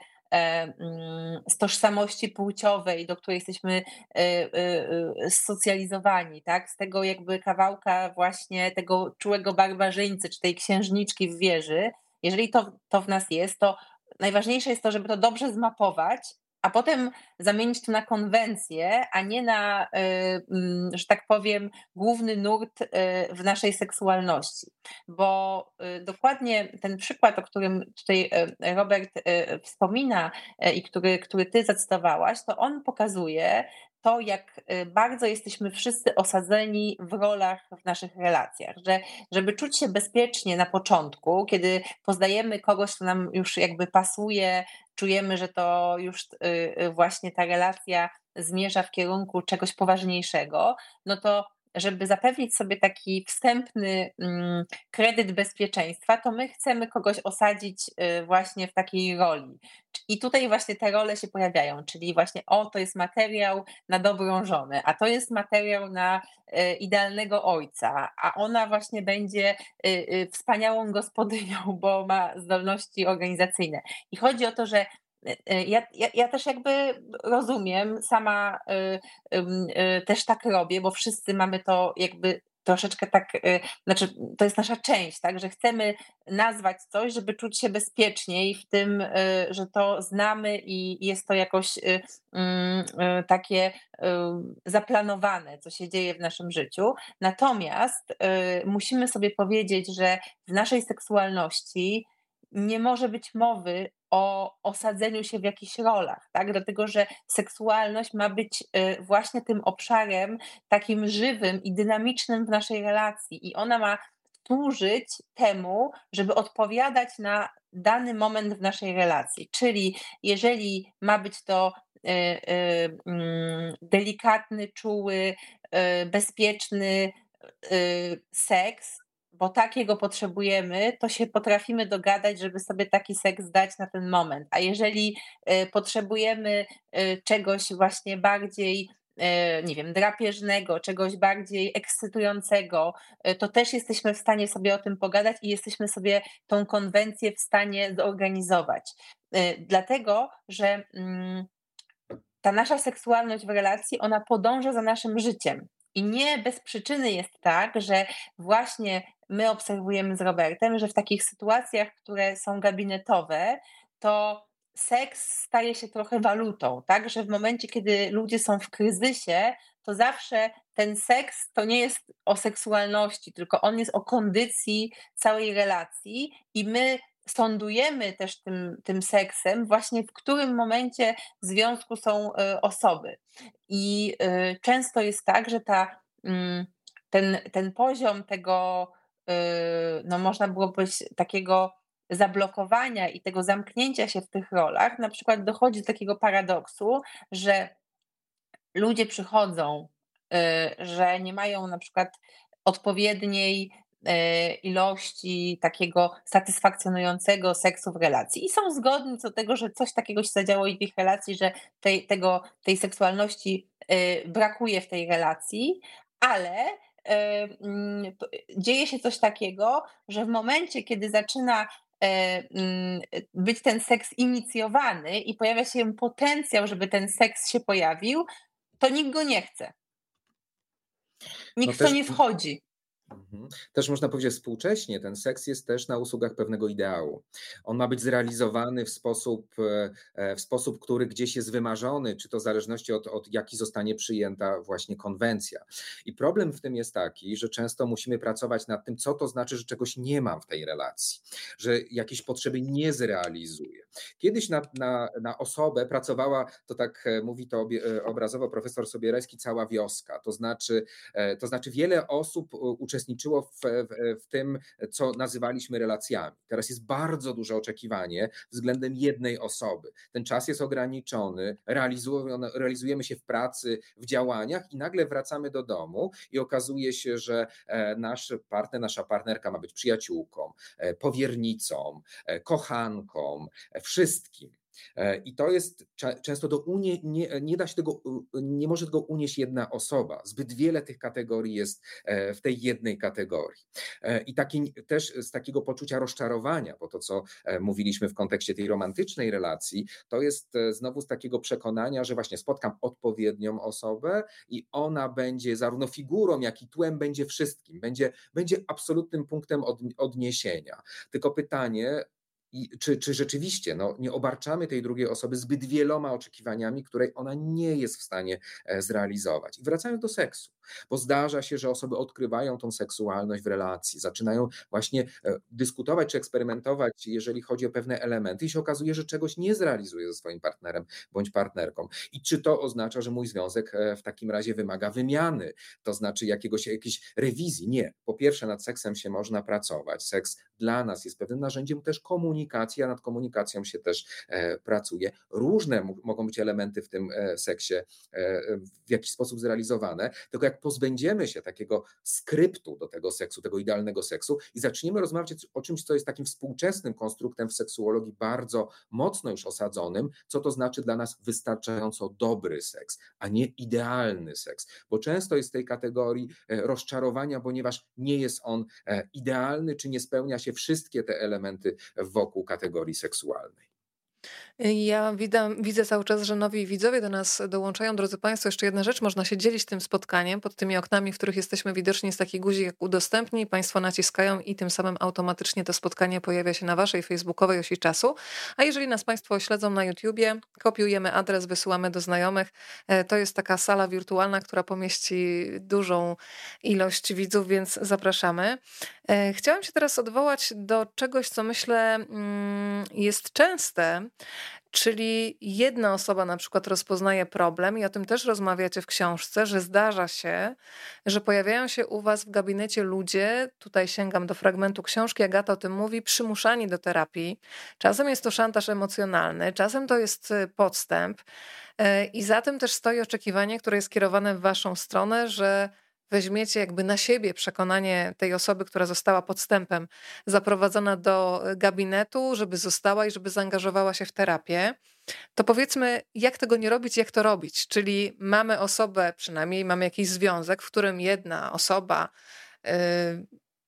z tożsamości płciowej, do której jesteśmy e, e, socjalizowani, tak? z tego jakby kawałka właśnie tego czułego barbarzyńcy, czy tej księżniczki w wieży, jeżeli to, to w nas jest, to najważniejsze jest to, żeby to dobrze zmapować a potem zamienić to na konwencję, a nie na, y, mm, że tak powiem, główny nurt y, w naszej seksualności. Bo y, dokładnie ten przykład, o którym tutaj Robert wspomina i który, który ty zacytowałaś, to on pokazuje, to, jak bardzo jesteśmy wszyscy osadzeni w rolach w naszych relacjach, że żeby czuć się bezpiecznie na początku, kiedy poznajemy kogoś, kto nam już jakby pasuje, czujemy, że to już y, y, właśnie ta relacja zmierza w kierunku czegoś poważniejszego, no to żeby zapewnić sobie taki wstępny mm, kredyt bezpieczeństwa, to my chcemy kogoś osadzić y, właśnie w takiej roli. I tutaj właśnie te role się pojawiają, czyli właśnie o, to jest materiał na dobrą żonę, a to jest materiał na idealnego ojca, a ona właśnie będzie wspaniałą gospodynią, (laughs) bo ma zdolności organizacyjne. I chodzi o to, że ja, ja, ja, też jakby rozumiem, sama y, y, też tak robię, bo wszyscy mamy to jakby troszeczkę tak, y, znaczy to jest nasza część, tak, że chcemy nazwać coś, żeby czuć się bezpieczniej w tym, y, że to znamy i jest to jakoś y, mm, takie zaplanowane, co się dzieje w naszym życiu. Natomiast musimy sobie powiedzieć, że w naszej seksualności nie może być mowy o osadzeniu się w jakichś rolach, tak? Dlatego, że seksualność ma być y, właśnie tym obszarem takim żywym i dynamicznym w naszej relacji i ona ma służyć temu, żeby odpowiadać na dany moment w naszej relacji. Czyli jeżeli ma być to y, y, mm, delikatny, czuły, bezpieczny seks, bo takiego potrzebujemy, to się potrafimy dogadać, żeby sobie taki seks dać na ten moment. A jeżeli y, potrzebujemy y, czegoś właśnie bardziej y, nie wiem, drapieżnego, czegoś bardziej ekscytującego, to też jesteśmy w stanie sobie o tym pogadać i jesteśmy sobie tą konwencję w stanie zorganizować. Dlatego, że mm, ta nasza seksualność w relacji, ona podąża za naszym życiem. I nie bez przyczyny jest tak, że właśnie my obserwujemy z Robertem, że w takich sytuacjach, które są gabinetowe, to seks staje się trochę walutą, tak? Że w momencie, kiedy ludzie są w kryzysie, to zawsze ten seks to nie jest o seksualności, tylko on jest o kondycji całej relacji i my sądujemy też tym, tym seksem, właśnie w którym momencie w związku są y, osoby. I y, często jest tak, że ta, mm, ten, ten poziom tego, y, no można było powiedzieć, takiego zablokowania i tego zamknięcia się w tych rolach, na przykład dochodzi do takiego paradoksu, że ludzie przychodzą, że nie mają na przykład odpowiedniej ilości takiego satysfakcjonującego seksu w relacji i są zgodni co do tego, że coś takiego się zadziało w ich relacji, że tej, tego, tej seksualności e, brakuje w tej relacji, ale e, mm, dzieje się coś takiego, że w momencie, kiedy zaczyna mm, być ten seks inicjowany i pojawia się potencjał, żeby ten seks się pojawił, to nikt go nie chce. Nikt no w to nie wchodzi. Mhm. Też można powiedzieć współcześnie, ten seks jest też na usługach pewnego ideału. On ma być zrealizowany w sposób, e, w sposób, który gdzieś jest wymarzony, czy to w zależności od, od jaki zostanie przyjęta właśnie konwencja. I problem w tym jest taki, że często musimy pracować nad tym, co to znaczy, że czegoś nie mam w tej relacji, że jakieś potrzeby nie zrealizuję. Kiedyś na, na, na osobę pracowała, to tak e, mówi to e, obrazowo profesor Sobierajski, cała wioska. To znaczy, to znaczy wiele osób uczestniczyło uczestniczyło w, w, w, tym, co nazywaliśmy relacjami. Teraz jest bardzo duże oczekiwanie względem jednej osoby. Ten czas jest ograniczony, realizujemy się w pracy, w działaniach i nagle wracamy do domu i okazuje się, że e, nasz partner, nasza partnerka ma być przyjaciółką, e, powiernicą, e, kochanką, wszystkim. E, I to jest często do unie, nie, nie da się tego, nie może tego unieść jedna osoba. Zbyt wiele tych kategorii jest e, w tej jednej kategorii. E, I taki, też z takiego poczucia rozczarowania, bo to, co mówiliśmy w kontekście tej romantycznej relacji, to jest znowu z takiego przekonania, że właśnie spotkam odpowiednią osobę i ona będzie zarówno figurą, jak i tłem, będzie wszystkim, będzie, będzie absolutnym punktem od, odniesienia. Tylko pytanie, i czy, czy rzeczywiście no, nie obarczamy tej drugiej osoby zbyt wieloma oczekiwaniami, której ona nie jest w stanie e, zrealizować. I wracając do seksu, bo zdarza się, że osoby odkrywają tą seksualność w relacji, zaczynają właśnie e, dyskutować czy eksperymentować, jeżeli chodzi o pewne elementy, i się okazuje, że czegoś nie zrealizuje ze swoim partnerem bądź partnerką. I czy to oznacza, że mój związek e, w takim razie wymaga wymiany, to znaczy jakiegoś, jakiejś rewizji? Nie. Po pierwsze, nad seksem się można pracować. Seks dla nas jest pewnym narzędziem też komunikacji, a nad komunikacją się też e, pracuje. Różne mogą być elementy w tym seksie w jakiś sposób zrealizowane, tylko jak pozbędziemy się takiego skryptu do tego seksu, tego idealnego seksu i zaczniemy rozmawiać o czymś, co jest takim współczesnym konstruktem w seksuologii bardzo mocno już osadzonym, co to znaczy dla nas wystarczająco dobry seks, a nie idealny seks, bo często jest w tej kategorii e, rozczarowania, ponieważ nie jest on e, idealny, czy nie spełnia się wszystkie te elementy wokół kategorii seksualnej. Ja widzę, widzę cały czas, że nowi widzowie do nas dołączają. Drodzy Państwo, jeszcze jedna rzecz, można się dzielić tym spotkaniem. Pod tymi oknami, w których jesteśmy widoczni, jest taki guzik jak udostępnij. Państwo naciskają i tym samym automatycznie to spotkanie pojawia się na Waszej facebookowej osi czasu. A jeżeli nas Państwo śledzą na YouTubie, kopiujemy adres, wysyłamy do znajomych. E, to jest taka sala wirtualna, która pomieści dużą ilość widzów, więc zapraszamy. E, chciałam się teraz odwołać do czegoś, co myślę mm, jest częste, czyli jedna osoba na przykład rozpoznaje problem, i o tym też rozmawiacie w książce, że zdarza się, że pojawiają się u Was w gabinecie ludzie, tutaj sięgam do fragmentu książki, Agata o tym mówi, przymuszani do terapii. Czasem jest to szantaż emocjonalny, czasem to jest y, podstęp. E, I za tym też stoi oczekiwanie, które jest kierowane w Waszą stronę, że weźmiecie jakby na siebie przekonanie tej osoby, która została podstępem zaprowadzona do gabinetu, żeby została i żeby zaangażowała się w terapię, to powiedzmy, jak tego nie robić, jak to robić. Czyli mamy osobę, przynajmniej mamy jakiś związek, w którym jedna osoba yy,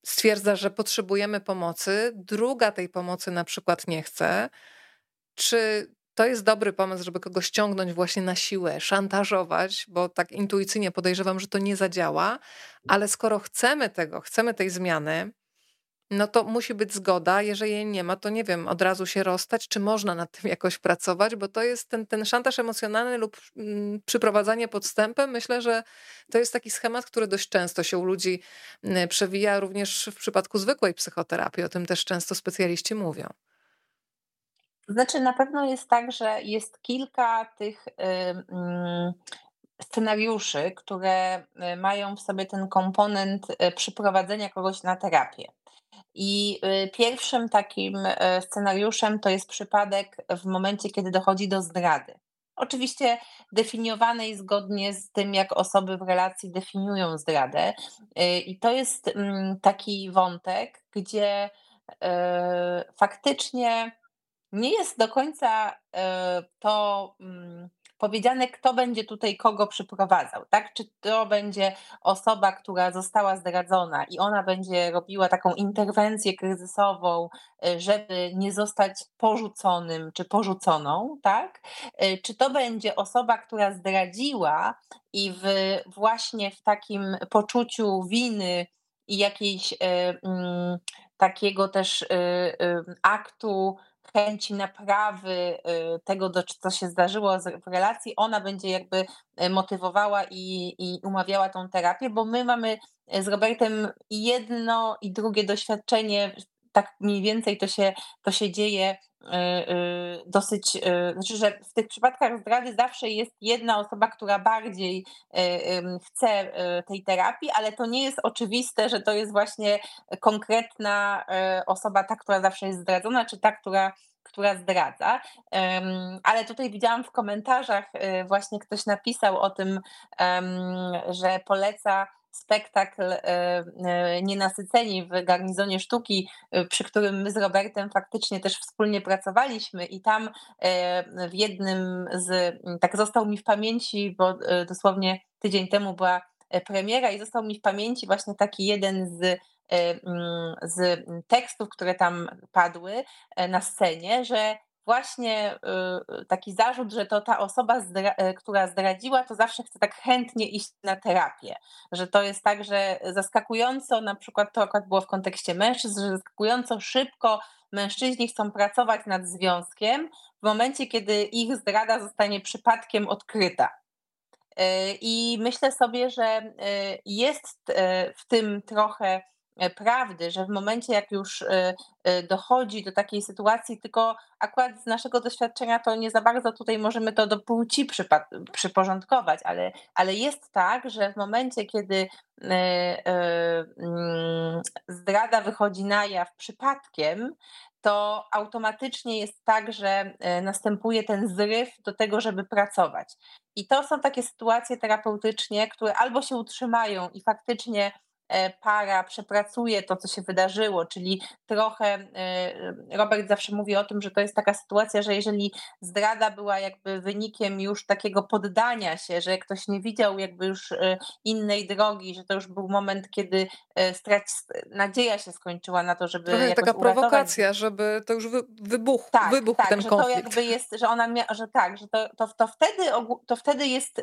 stwierdza, że potrzebujemy pomocy, druga tej pomocy na przykład nie chce. Czy to jest dobry pomysł, żeby kogoś ściągnąć właśnie na siłę, szantażować, bo tak intuicyjnie podejrzewam, że to nie zadziała, ale skoro chcemy tego, chcemy tej zmiany, no to musi być zgoda. Jeżeli jej nie ma, to nie wiem, od razu się rozstać, czy można nad tym jakoś pracować, bo to jest ten, ten szantaż emocjonalny lub mm, przyprowadzanie podstępem. Myślę, że to jest taki schemat, który dość często się u ludzi mm, przewija, również w przypadku zwykłej psychoterapii. O tym też często specjaliści mówią. Znaczy, na pewno jest tak, że jest kilka tych scenariuszy, które y, mają w sobie ten komponent y, przyprowadzenia kogoś na terapię. I y, pierwszym takim scenariuszem to jest przypadek w momencie, kiedy dochodzi do zdrady. Oczywiście definiowanej zgodnie z tym, jak osoby w relacji definiują zdradę. I to jest mm, taki wątek, gdzie faktycznie nie jest do końca e, to mm, powiedziane, kto będzie tutaj kogo przyprowadzał, tak? Czy to będzie osoba, która została zdradzona i ona będzie robiła taką interwencję kryzysową, e, żeby nie zostać porzuconym czy porzuconą, tak? E, czy to będzie osoba, która zdradziła i w, właśnie w takim poczuciu winy i jakiejś mm, takiego też aktu chęci naprawy y, tego, co się zdarzyło w relacji, ona będzie jakby y, motywowała i, i umawiała tą terapię, bo my mamy y, z Robertem jedno i drugie doświadczenie, tak mniej więcej to się, to się dzieje dosyć, znaczy, że w tych przypadkach zdrady zawsze jest jedna osoba, która bardziej chce tej terapii, ale to nie jest oczywiste, że to jest właśnie konkretna osoba, ta, która zawsze jest zdradzona, czy ta, która która zdradza. Ale tutaj widziałam w komentarzach, właśnie ktoś napisał o tym, że poleca spektakl y, y, Nienasyceni w garnizonie sztuki, przy którym my z Robertem faktycznie też wspólnie pracowaliśmy i tam w jednym z, tak został mi w pamięci, bo dosłownie tydzień temu była premiera i został mi w pamięci właśnie taki jeden z mm, z tekstów, które tam padły na scenie, że właśnie taki zarzut, że to ta osoba, która zdradziła, to zawsze chce tak chętnie iść na terapię. Że to jest tak, że zaskakująco, na przykład to akurat było w kontekście mężczyzn, że zaskakująco szybko mężczyźni chcą pracować nad związkiem w momencie, kiedy ich zdrada zostanie przypadkiem odkryta. I myślę sobie, że jest w tym trochę prawdy, że w momencie, jak już e, e, dochodzi do takiej sytuacji, tylko akurat z naszego doświadczenia to nie za bardzo tutaj możemy to do płci przyporządkować, ale, ale jest tak, że w momencie, kiedy mm, zdrada wychodzi na jaw przypadkiem, to automatycznie jest tak, że następuje ten zryw do tego, żeby pracować. I to są takie sytuacje terapeutyczne, które albo się utrzymają i faktycznie E, para przepracuje to, co się wydarzyło, czyli trochę e, Robert zawsze mówi o tym, że to jest taka sytuacja, że jeżeli zdrada była jakby wynikiem już takiego poddania się, że ktoś nie widział jakby już e, innej drogi, że to już był moment, kiedy strać, nadzieja się skończyła na to, żeby Trochę taka uratować. prowokacja, żeby to już wybuchł, tak, wybuchł tak, ten że konflikt. to jakby jest, że ona mia, że tak, że to, to, to, wtedy, to wtedy jest,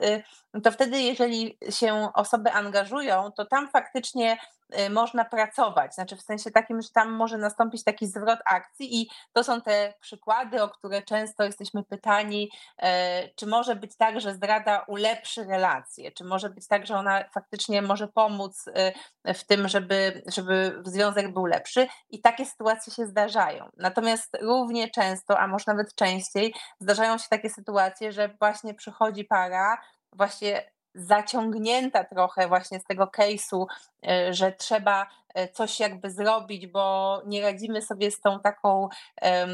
to wtedy jeżeli się osoby angażują, to tam faktycznie faktycznie y, można pracować, znaczy w sensie takim, że tam może nastąpić taki zwrot akcji i to są te przykłady, o które często jesteśmy pytani, e, czy może być tak, że zdrada ulepszy relacje, czy może być tak, że ona faktycznie może pomóc y, w tym, żeby, żeby związek był lepszy? I takie sytuacje się zdarzają. Natomiast równie często, a może nawet częściej, zdarzają się takie sytuacje, że właśnie przychodzi para, właśnie zaciągnięta trochę właśnie z tego case'u, e, że trzeba e, coś jakby zrobić, bo nie radzimy sobie z tą taką,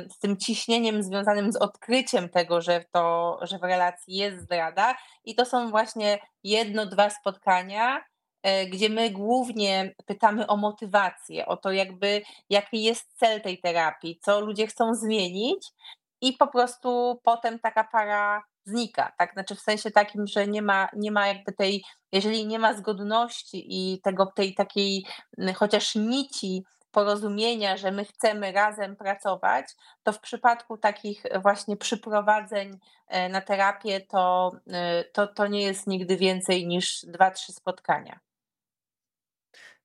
z tym ciśnieniem związanym z odkryciem tego, że, to, że w relacji jest zdrada. I to są właśnie jedno, dwa spotkania, e, gdzie my głównie pytamy o motywację, o to jakby jaki jest cel tej terapii, co ludzie chcą zmienić i po prostu potem taka para znika, tak? Znaczy w sensie takim, że nie ma, nie ma jakby tej, jeżeli nie ma zgodności i tego, tej takiej chociaż nici porozumienia, że my chcemy razem pracować, to w przypadku takich właśnie przyprowadzeń e, na terapię, to, e, to, to nie jest nigdy więcej niż dwa, trzy spotkania.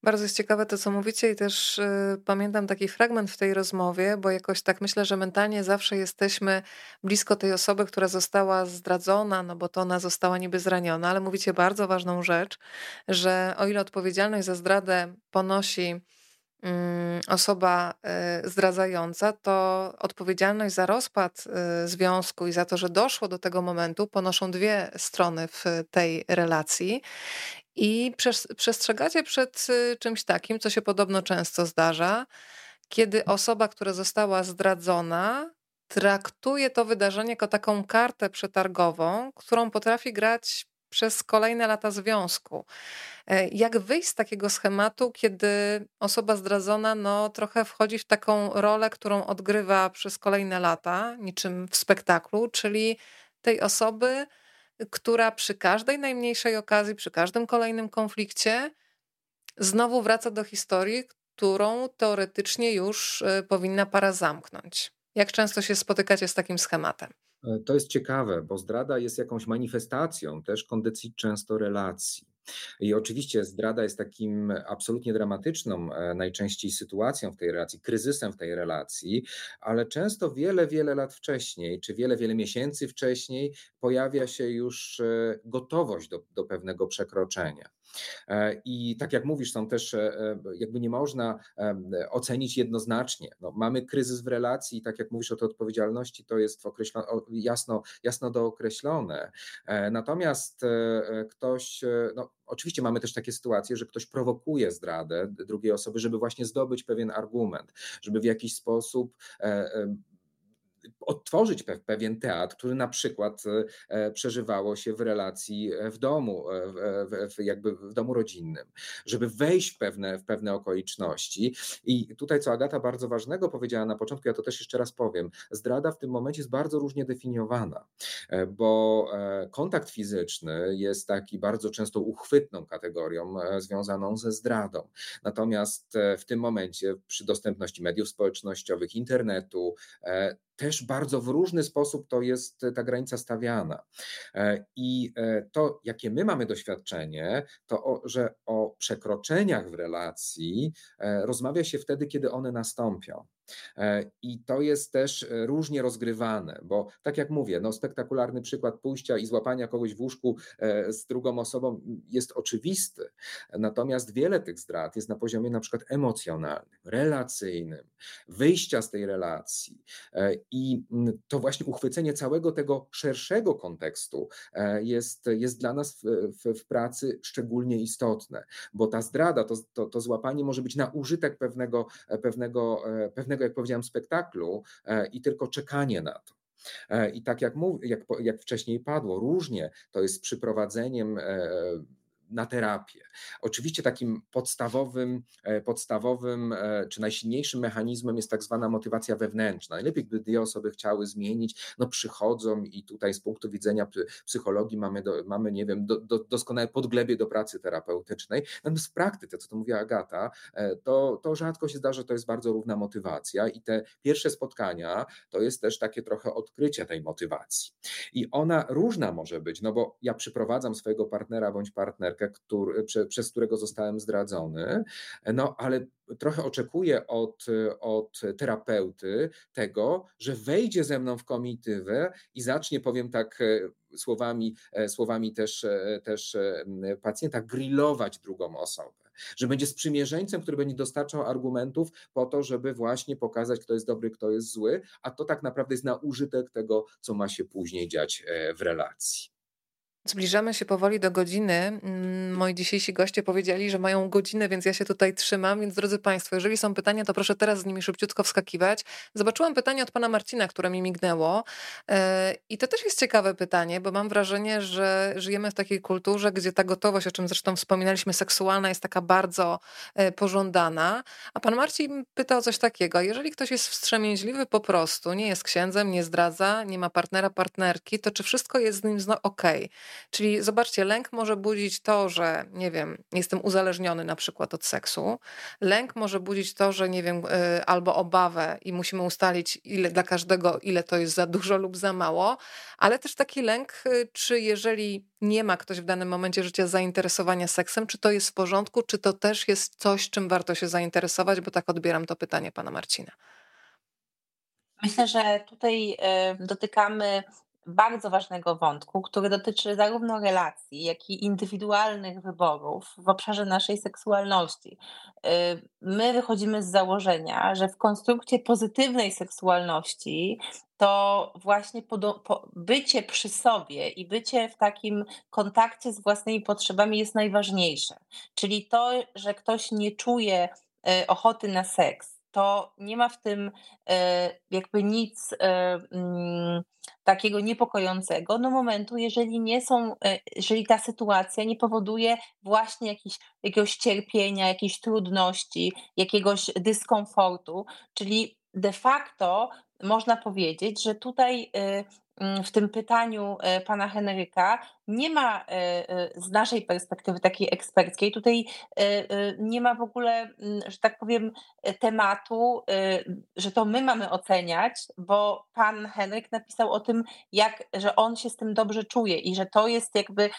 Bardzo jest ciekawe to, co mówicie, i też y, pamiętam taki fragment w tej rozmowie, bo jakoś tak myślę, że mentalnie zawsze jesteśmy blisko tej osoby, która została zdradzona, no bo to ona została niby zraniona, ale mówicie bardzo ważną rzecz, że o ile odpowiedzialność za zdradę ponosi osoba y, zdradzająca, to odpowiedzialność za rozpad y, związku i za to, że doszło do tego momentu, ponoszą dwie strony w tej relacji. I przestrzegacie przed y, czymś takim, co się podobno często zdarza, kiedy osoba, która została zdradzona, traktuje to wydarzenie jako taką kartę przetargową, którą potrafi grać przez kolejne lata związku. E, jak wyjść z takiego schematu, kiedy osoba zdradzona no, trochę wchodzi w taką rolę, którą odgrywa przez kolejne lata, niczym w spektaklu, czyli tej osoby, która przy każdej najmniejszej okazji, przy każdym kolejnym konflikcie znowu wraca do historii, którą teoretycznie już e, powinna para zamknąć. Jak często się spotykacie z takim schematem? To jest ciekawe, bo zdrada jest jakąś manifestacją też kondycji często relacji. I oczywiście zdrada jest takim absolutnie dramatyczną e, najczęściej sytuacją w tej relacji, kryzysem w tej relacji, ale często wiele, wiele lat wcześniej, czy wiele, wiele miesięcy wcześniej pojawia się już e, gotowość do, do pewnego przekroczenia. E, I tak jak mówisz, są też, jakby nie można ocenić jednoznacznie. No, mamy kryzys w relacji, i tak jak mówisz o tej odpowiedzialności, to jest jasno, jasno dookreślone. Natomiast ktoś, no, Oczywiście mamy też takie sytuacje, że ktoś prowokuje zdradę drugiej osoby, żeby właśnie zdobyć pewien argument, żeby w jakiś sposób e, odtworzyć pewien teatr, który na przykład e, przeżywało się w relacji e, w domu, e, jakby w domu rodzinnym, żeby wejść w pewne, w pewne okoliczności. I tutaj, co Agata bardzo ważnego powiedziała na początku, ja to też jeszcze raz powiem, zdrada w tym momencie jest bardzo różnie definiowana, bo kontakt fizyczny jest taki bardzo często uchwytną kategorią związaną ze zdradą. Natomiast w tym momencie, przy dostępności mediów społecznościowych, internetu, też bardzo w różny sposób to jest ta granica stawiana. I to, jakie my mamy doświadczenie, to o, że o przekroczeniach w relacji rozmawia się wtedy, kiedy one nastąpią. E, I to jest też e, różnie rozgrywane, bo tak jak mówię, no spektakularny przykład pójścia i złapania kogoś w łóżku e, z drugą osobą jest oczywisty. Natomiast wiele tych zdrad jest na poziomie na przykład emocjonalnym, relacyjnym, wyjścia z tej relacji. I to właśnie uchwycenie całego tego szerszego kontekstu jest, jest dla nas w, w, w pracy szczególnie istotne, bo ta zdrada, to, to, to złapanie może być na użytek pewnego, pewnego, pewnego jak powiedziałem, spektaklu e, i tylko czekanie na to. E, I tak jak, mów, jak, jak wcześniej padło, różnie to jest z przyprowadzeniem e, na terapię. Oczywiście takim podstawowym, e, podstawowym e, czy najsilniejszym mechanizmem jest tak zwana motywacja wewnętrzna. Najlepiej, gdy dwie osoby chciały zmienić, no przychodzą i tutaj z punktu widzenia psychologii mamy, do, mamy nie wiem, do, do, doskonałe podglebie do pracy terapeutycznej. Natomiast w praktyce, co to mówiła Agata, e, to, to rzadko się zdarza, to jest bardzo równa motywacja i te pierwsze spotkania to jest też takie trochę odkrycie tej motywacji. I ona różna może być, no bo ja przyprowadzam swojego partnera bądź partnerkę który, prze, przez którego zostałem zdradzony, no ale trochę oczekuję od, od terapeuty tego, że wejdzie ze mną w komitywę i zacznie, powiem tak e, słowami, e, słowami też, e, też pacjenta, grillować drugą osobę. Że będzie sprzymierzeńcem, który będzie dostarczał argumentów po to, żeby właśnie pokazać, kto jest dobry, kto jest zły, a to tak naprawdę jest na użytek tego, co ma się później dziać w relacji. Zbliżamy się powoli do godziny. Mm, moi dzisiejsi goście powiedzieli, że mają godzinę, więc ja się tutaj trzymam. Więc drodzy Państwo, jeżeli są pytania, to proszę teraz z nimi szybciutko wskakiwać. Zobaczyłam pytanie od pana Marcina, które mi mignęło. E, I to też jest ciekawe pytanie, bo mam wrażenie, że żyjemy w takiej kulturze, gdzie ta gotowość, o czym zresztą wspominaliśmy, seksualna jest taka bardzo e, pożądana. A pan Marcin pytał coś takiego: jeżeli ktoś jest wstrzemięźliwy po prostu, nie jest księdzem, nie zdradza, nie ma partnera, partnerki, to czy wszystko jest z nim ok? Czyli zobaczcie, lęk może budzić to, że nie wiem, jestem uzależniony na przykład od seksu. Lęk może budzić to, że nie wiem, y, albo obawę i musimy ustalić ile dla każdego, ile to jest za dużo lub za mało, ale też taki lęk, y, czy jeżeli nie ma ktoś w danym momencie życia zainteresowania seksem, czy to jest w porządku, czy to też jest coś, czym warto się zainteresować, bo tak odbieram to pytanie pana Marcina. Myślę, że tutaj y, dotykamy bardzo ważnego wątku, który dotyczy zarówno relacji, jak i indywidualnych wyborów w obszarze naszej seksualności. Y, my wychodzimy z założenia, że w konstrukcie pozytywnej seksualności to właśnie bycie przy sobie i bycie w takim kontakcie z własnymi potrzebami jest najważniejsze. Czyli to, że ktoś nie czuje y, ochoty na seks, to nie ma w tym e, jakby nic e, mm, takiego niepokojącego. Do momentu, jeżeli nie są, e, jeżeli ta sytuacja nie powoduje właśnie jakiś, jakiegoś cierpienia, jakiejś trudności, jakiegoś dyskomfortu, czyli de facto można powiedzieć, że tutaj w tym pytaniu pana Henryka nie ma e, e, z naszej perspektywy takiej eksperckiej, tutaj e, nie ma w ogóle, mm, że tak powiem, tematu, że to my mamy oceniać, bo pan Henryk napisał o tym, jak, że on się z tym dobrze czuje i że to jest jakby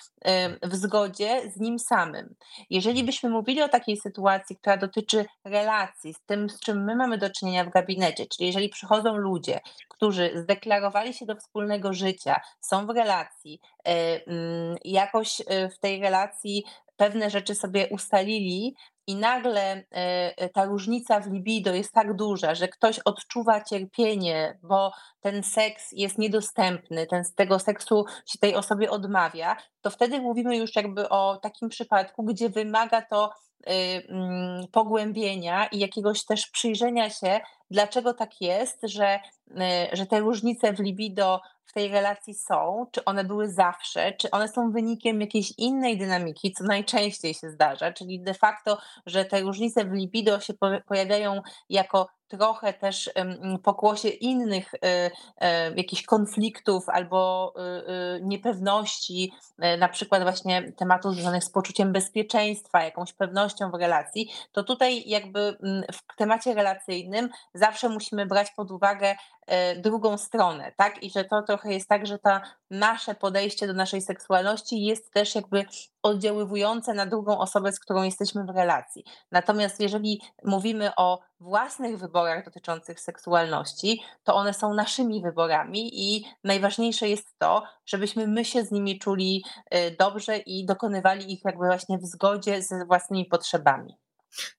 w zgodzie z nim samym. Jeżeli byśmy mówili o takiej sytuacji, która dotyczy relacji z tym, z czym my mamy do czynienia w gabinecie, czyli jeżeli przychodzą ludzie, którzy zdeklarowali się do wspólnego życia, są w relacji, Mm, jakoś y, w tej relacji pewne rzeczy sobie ustalili, i nagle y, ta różnica w libido jest tak duża, że ktoś odczuwa cierpienie, bo ten seks jest niedostępny, ten, tego seksu się tej osobie odmawia, to wtedy mówimy już jakby o takim przypadku, gdzie wymaga to mm, pogłębienia i jakiegoś też przyjrzenia się, dlaczego tak jest, że, że te różnice w libido tej relacji są, czy one były zawsze, czy one są wynikiem jakiejś innej dynamiki, co najczęściej się zdarza, czyli de facto, że te różnice w libido się pojawiają jako trochę też pokłosie innych jakichś konfliktów albo niepewności, na przykład właśnie tematów związanych z poczuciem bezpieczeństwa, jakąś pewnością w relacji, to tutaj jakby w temacie relacyjnym zawsze musimy brać pod uwagę drugą stronę, tak? I że to trochę jest tak, że ta nasze podejście do naszej seksualności jest też jakby oddziaływujące na drugą osobę, z którą jesteśmy w relacji. Natomiast jeżeli mówimy o własnych wyborach dotyczących seksualności, to one są naszymi wyborami i najważniejsze jest to, żebyśmy my się z nimi czuli y, dobrze i dokonywali ich jakby właśnie w zgodzie ze własnymi potrzebami.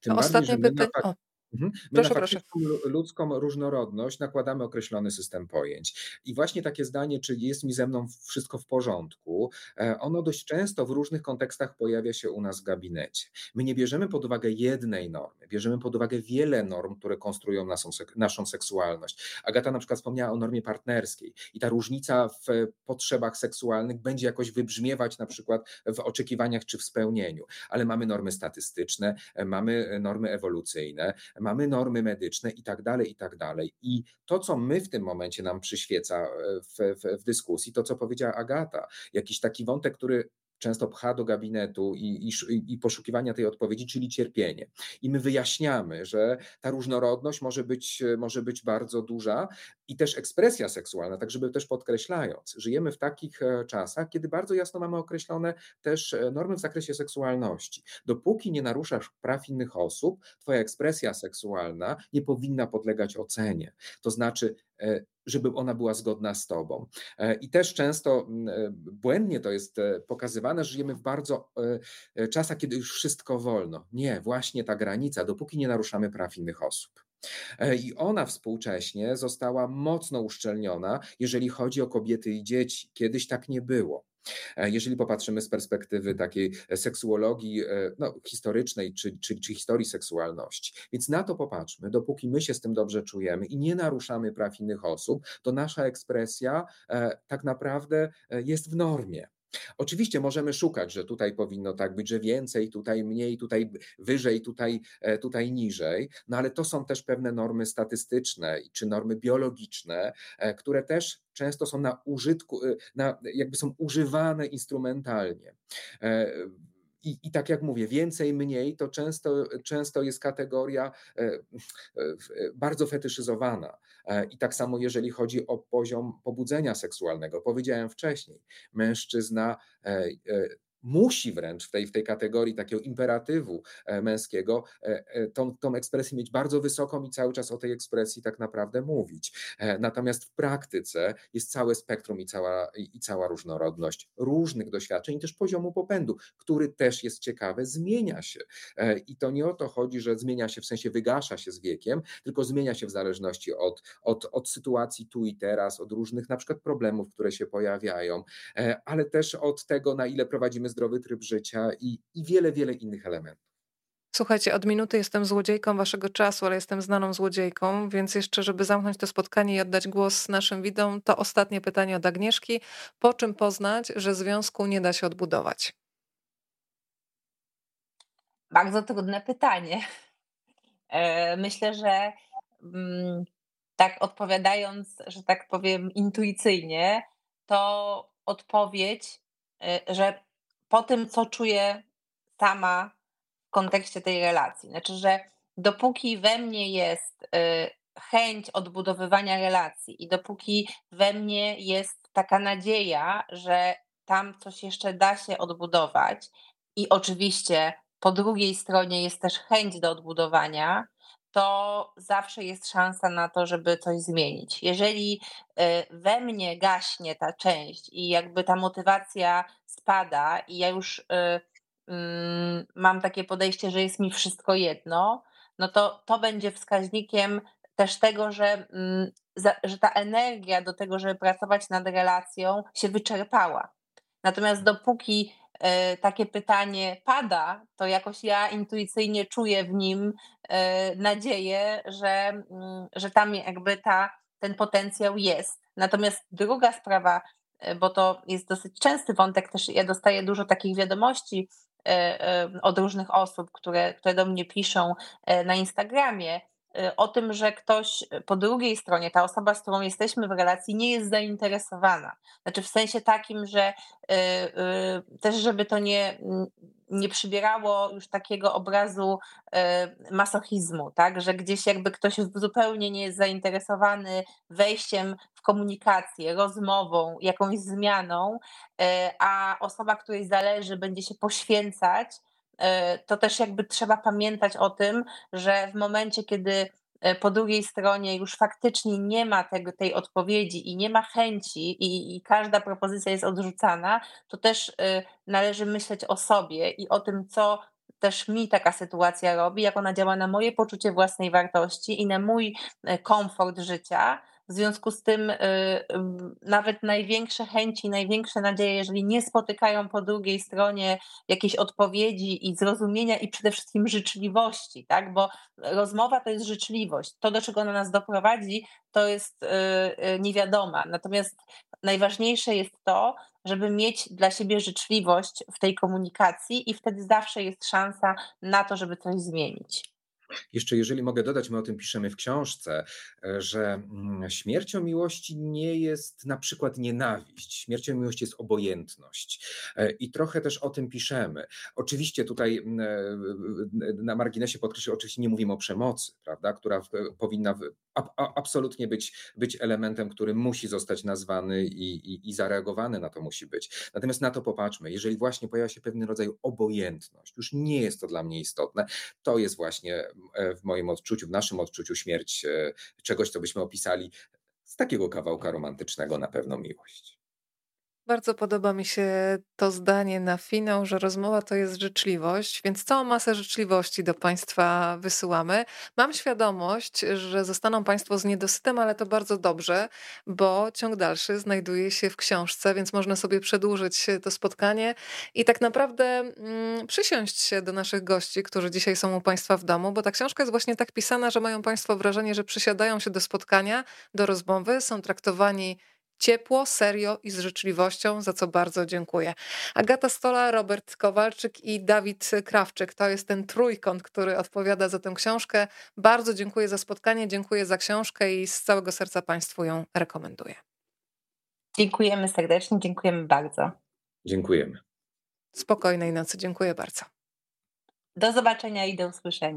Tym Ostatnie pytanie. Mhm. My proszę, na faktyczną ludzką różnorodność nakładamy określony system pojęć. I właśnie takie zdanie, czy jest mi ze mną wszystko w porządku, e, ono dość często w różnych kontekstach pojawia się u nas w gabinecie. My nie bierzemy pod uwagę jednej normy, bierzemy pod uwagę wiele norm, które konstruują naszą, naszą seksualność. Agata na przykład wspomniała o normie partnerskiej i ta różnica w potrzebach seksualnych będzie jakoś wybrzmiewać na przykład w oczekiwaniach czy w spełnieniu, ale mamy normy statystyczne, e, mamy normy ewolucyjne, mamy normy medyczne i tak dalej, i tak dalej. I to, co my w tym momencie nam przyświeca e, w, w, w dyskusji, to co powiedziała Agata, jakiś taki wątek, który często pcha do gabinetu i, i, i, poszukiwania tej odpowiedzi, czyli cierpienie. I my wyjaśniamy, że ta różnorodność może być, może być bardzo duża i też ekspresja seksualna, tak żeby też podkreślając, żyjemy w takich e, czasach, kiedy bardzo jasno mamy określone też e, normy w zakresie seksualności. Dopóki nie naruszasz praw innych osób, twoja ekspresja seksualna nie powinna podlegać ocenie. To znaczy, e, żeby ona była zgodna z tobą. I też często błędnie to jest pokazywane, że żyjemy w bardzo czasach, kiedy już wszystko wolno. Nie, właśnie ta granica, dopóki nie naruszamy praw innych osób. I ona współcześnie została mocno uszczelniona, jeżeli chodzi o kobiety i dzieci. Kiedyś tak nie było. E, jeżeli popatrzymy z perspektywy takiej seksuologii e, no, historycznej czy, czy, czy historii seksualności. Więc na to popatrzmy. Dopóki my się z tym dobrze czujemy i nie naruszamy praw innych osób, to nasza ekspresja e, tak naprawdę jest w normie. Oczywiście możemy szukać, że tutaj powinno tak być, że więcej, tutaj mniej, tutaj wyżej, tutaj, e, tutaj niżej, no ale to są też pewne normy statystyczne czy normy biologiczne, e, które też często są na użytku, e, na, jakby są używane instrumentalnie. I, I tak jak mówię, więcej, mniej to często, często jest kategoria e, e, bardzo fetyszyzowana. E, I tak samo, jeżeli chodzi o poziom pobudzenia seksualnego, powiedziałem wcześniej, mężczyzna musi wręcz w tej, w tej kategorii takiego imperatywu e, męskiego e, e, tą, tą ekspresję mieć bardzo wysoką i cały czas o tej ekspresji tak naprawdę mówić. Natomiast w praktyce jest całe spektrum i cała, i cała różnorodność różnych doświadczeń i też poziomu popędu, który też jest ciekawy, zmienia się. I to nie o to chodzi, że zmienia się w sensie wygasza się z wiekiem, tylko zmienia się w zależności od, od, od sytuacji tu i teraz, od różnych na przykład problemów, które się pojawiają, ale też od tego, na ile prowadzimy zdrowy tryb życia i, i wiele, wiele innych elementów. Słuchajcie, od minuty jestem złodziejką waszego czasu, ale jestem znaną złodziejką, więc jeszcze, żeby zamknąć to spotkanie i oddać głos naszym widom, to ostatnie pytanie od Agnieszki. Po czym poznać, że związku nie da się odbudować? Bardzo trudne pytanie. E, myślę, że mm, tak odpowiadając, że tak powiem, intuicyjnie, to odpowiedź, e, że po tym, co czuję sama w kontekście tej relacji. Znaczy, że dopóki we mnie jest y, chęć odbudowywania relacji i dopóki we mnie jest taka nadzieja, że tam coś jeszcze da się odbudować, i oczywiście po drugiej stronie jest też chęć do odbudowania, to zawsze jest szansa na to, żeby coś zmienić. Jeżeli y, we mnie gaśnie ta część i jakby ta motywacja spada, i ja już y, mm, mam takie podejście, że jest mi wszystko jedno, no to to będzie wskaźnikiem też tego, że, mm, że ta energia do tego, żeby pracować nad relacją, się wyczerpała. Natomiast dopóki E, takie pytanie pada, to jakoś ja intuicyjnie czuję w nim e, nadzieję, że, mm, że tam jakby ta, ten potencjał jest. Natomiast druga sprawa, e, bo to jest dosyć częsty wątek, też ja dostaję dużo takich wiadomości od różnych osób, które, które do mnie piszą na Instagramie, o tym, że ktoś po drugiej stronie, ta osoba, z którą jesteśmy w relacji, nie jest zainteresowana. Znaczy w sensie takim, że też, żeby to nie, nie przybierało już takiego obrazu masochizmu, tak? że gdzieś jakby ktoś zupełnie nie jest zainteresowany wejściem w komunikację, rozmową, jakąś zmianą, a osoba, której zależy, będzie się poświęcać to też jakby trzeba pamiętać o tym, że w momencie, kiedy e, po drugiej stronie już faktycznie nie ma tego, tej odpowiedzi i nie ma chęci i, i, każda propozycja jest odrzucana, to też e, należy myśleć o sobie i o tym, co też mi taka sytuacja robi, jak ona działa na moje poczucie własnej wartości i na mój komfort życia, w związku z tym y, nawet największe chęci, największe nadzieje, jeżeli nie spotykają po drugiej stronie jakiejś odpowiedzi i zrozumienia i przede wszystkim życzliwości, tak? bo rozmowa to jest życzliwość. To, do czego ona nas doprowadzi, to jest y, y, niewiadoma. Natomiast najważniejsze jest to, żeby mieć dla siebie życzliwość w tej komunikacji i wtedy zawsze jest szansa na to, żeby coś zmienić. Jeszcze jeżeli mogę dodać, my o tym piszemy w książce, e, że mm, śmiercią miłości nie jest na przykład nienawiść. Śmiercią miłości jest obojętność. E, I trochę też o tym piszemy. Oczywiście tutaj mm, e, na marginesie podkreślę, oczywiście nie mówimy o przemocy, prawda, która powinna absolutnie być, być elementem, który musi zostać nazwany i, i, i zareagowany na to musi być. Natomiast na to popatrzmy, jeżeli właśnie pojawia się pewien rodzaj obojętność, już nie jest to dla mnie istotne, to jest właśnie w moim odczuciu, w naszym odczuciu śmierć e, czegoś, co byśmy opisali z takiego kawałka romantycznego na pewno miłość. Bardzo podoba mi się to zdanie na finał, że rozmowa to jest życzliwość, więc całą masę życzliwości do Państwa wysyłamy. Mam świadomość, że zostaną Państwo z niedosytem, ale to bardzo dobrze, bo ciąg dalszy znajduje się w książce, więc można sobie przedłużyć to spotkanie i tak naprawdę mm, przysiąść się do naszych gości, którzy dzisiaj są u Państwa w domu, bo ta książka jest właśnie tak pisana, że mają Państwo wrażenie, że przysiadają się do spotkania, do rozmowy, są traktowani ciepło, serio i z życzliwością, za co bardzo dziękuję. Agata Stola, Robert Kowalczyk i Dawid Krawczyk. To jest ten trójkąt, który odpowiada za tę książkę. Bardzo dziękuję za spotkanie, dziękuję za książkę i z całego serca Państwu ją rekomenduję. Dziękujemy serdecznie, dziękujemy bardzo. Dziękujemy. Spokojnej nocy, dziękuję bardzo. Do zobaczenia i do usłyszenia.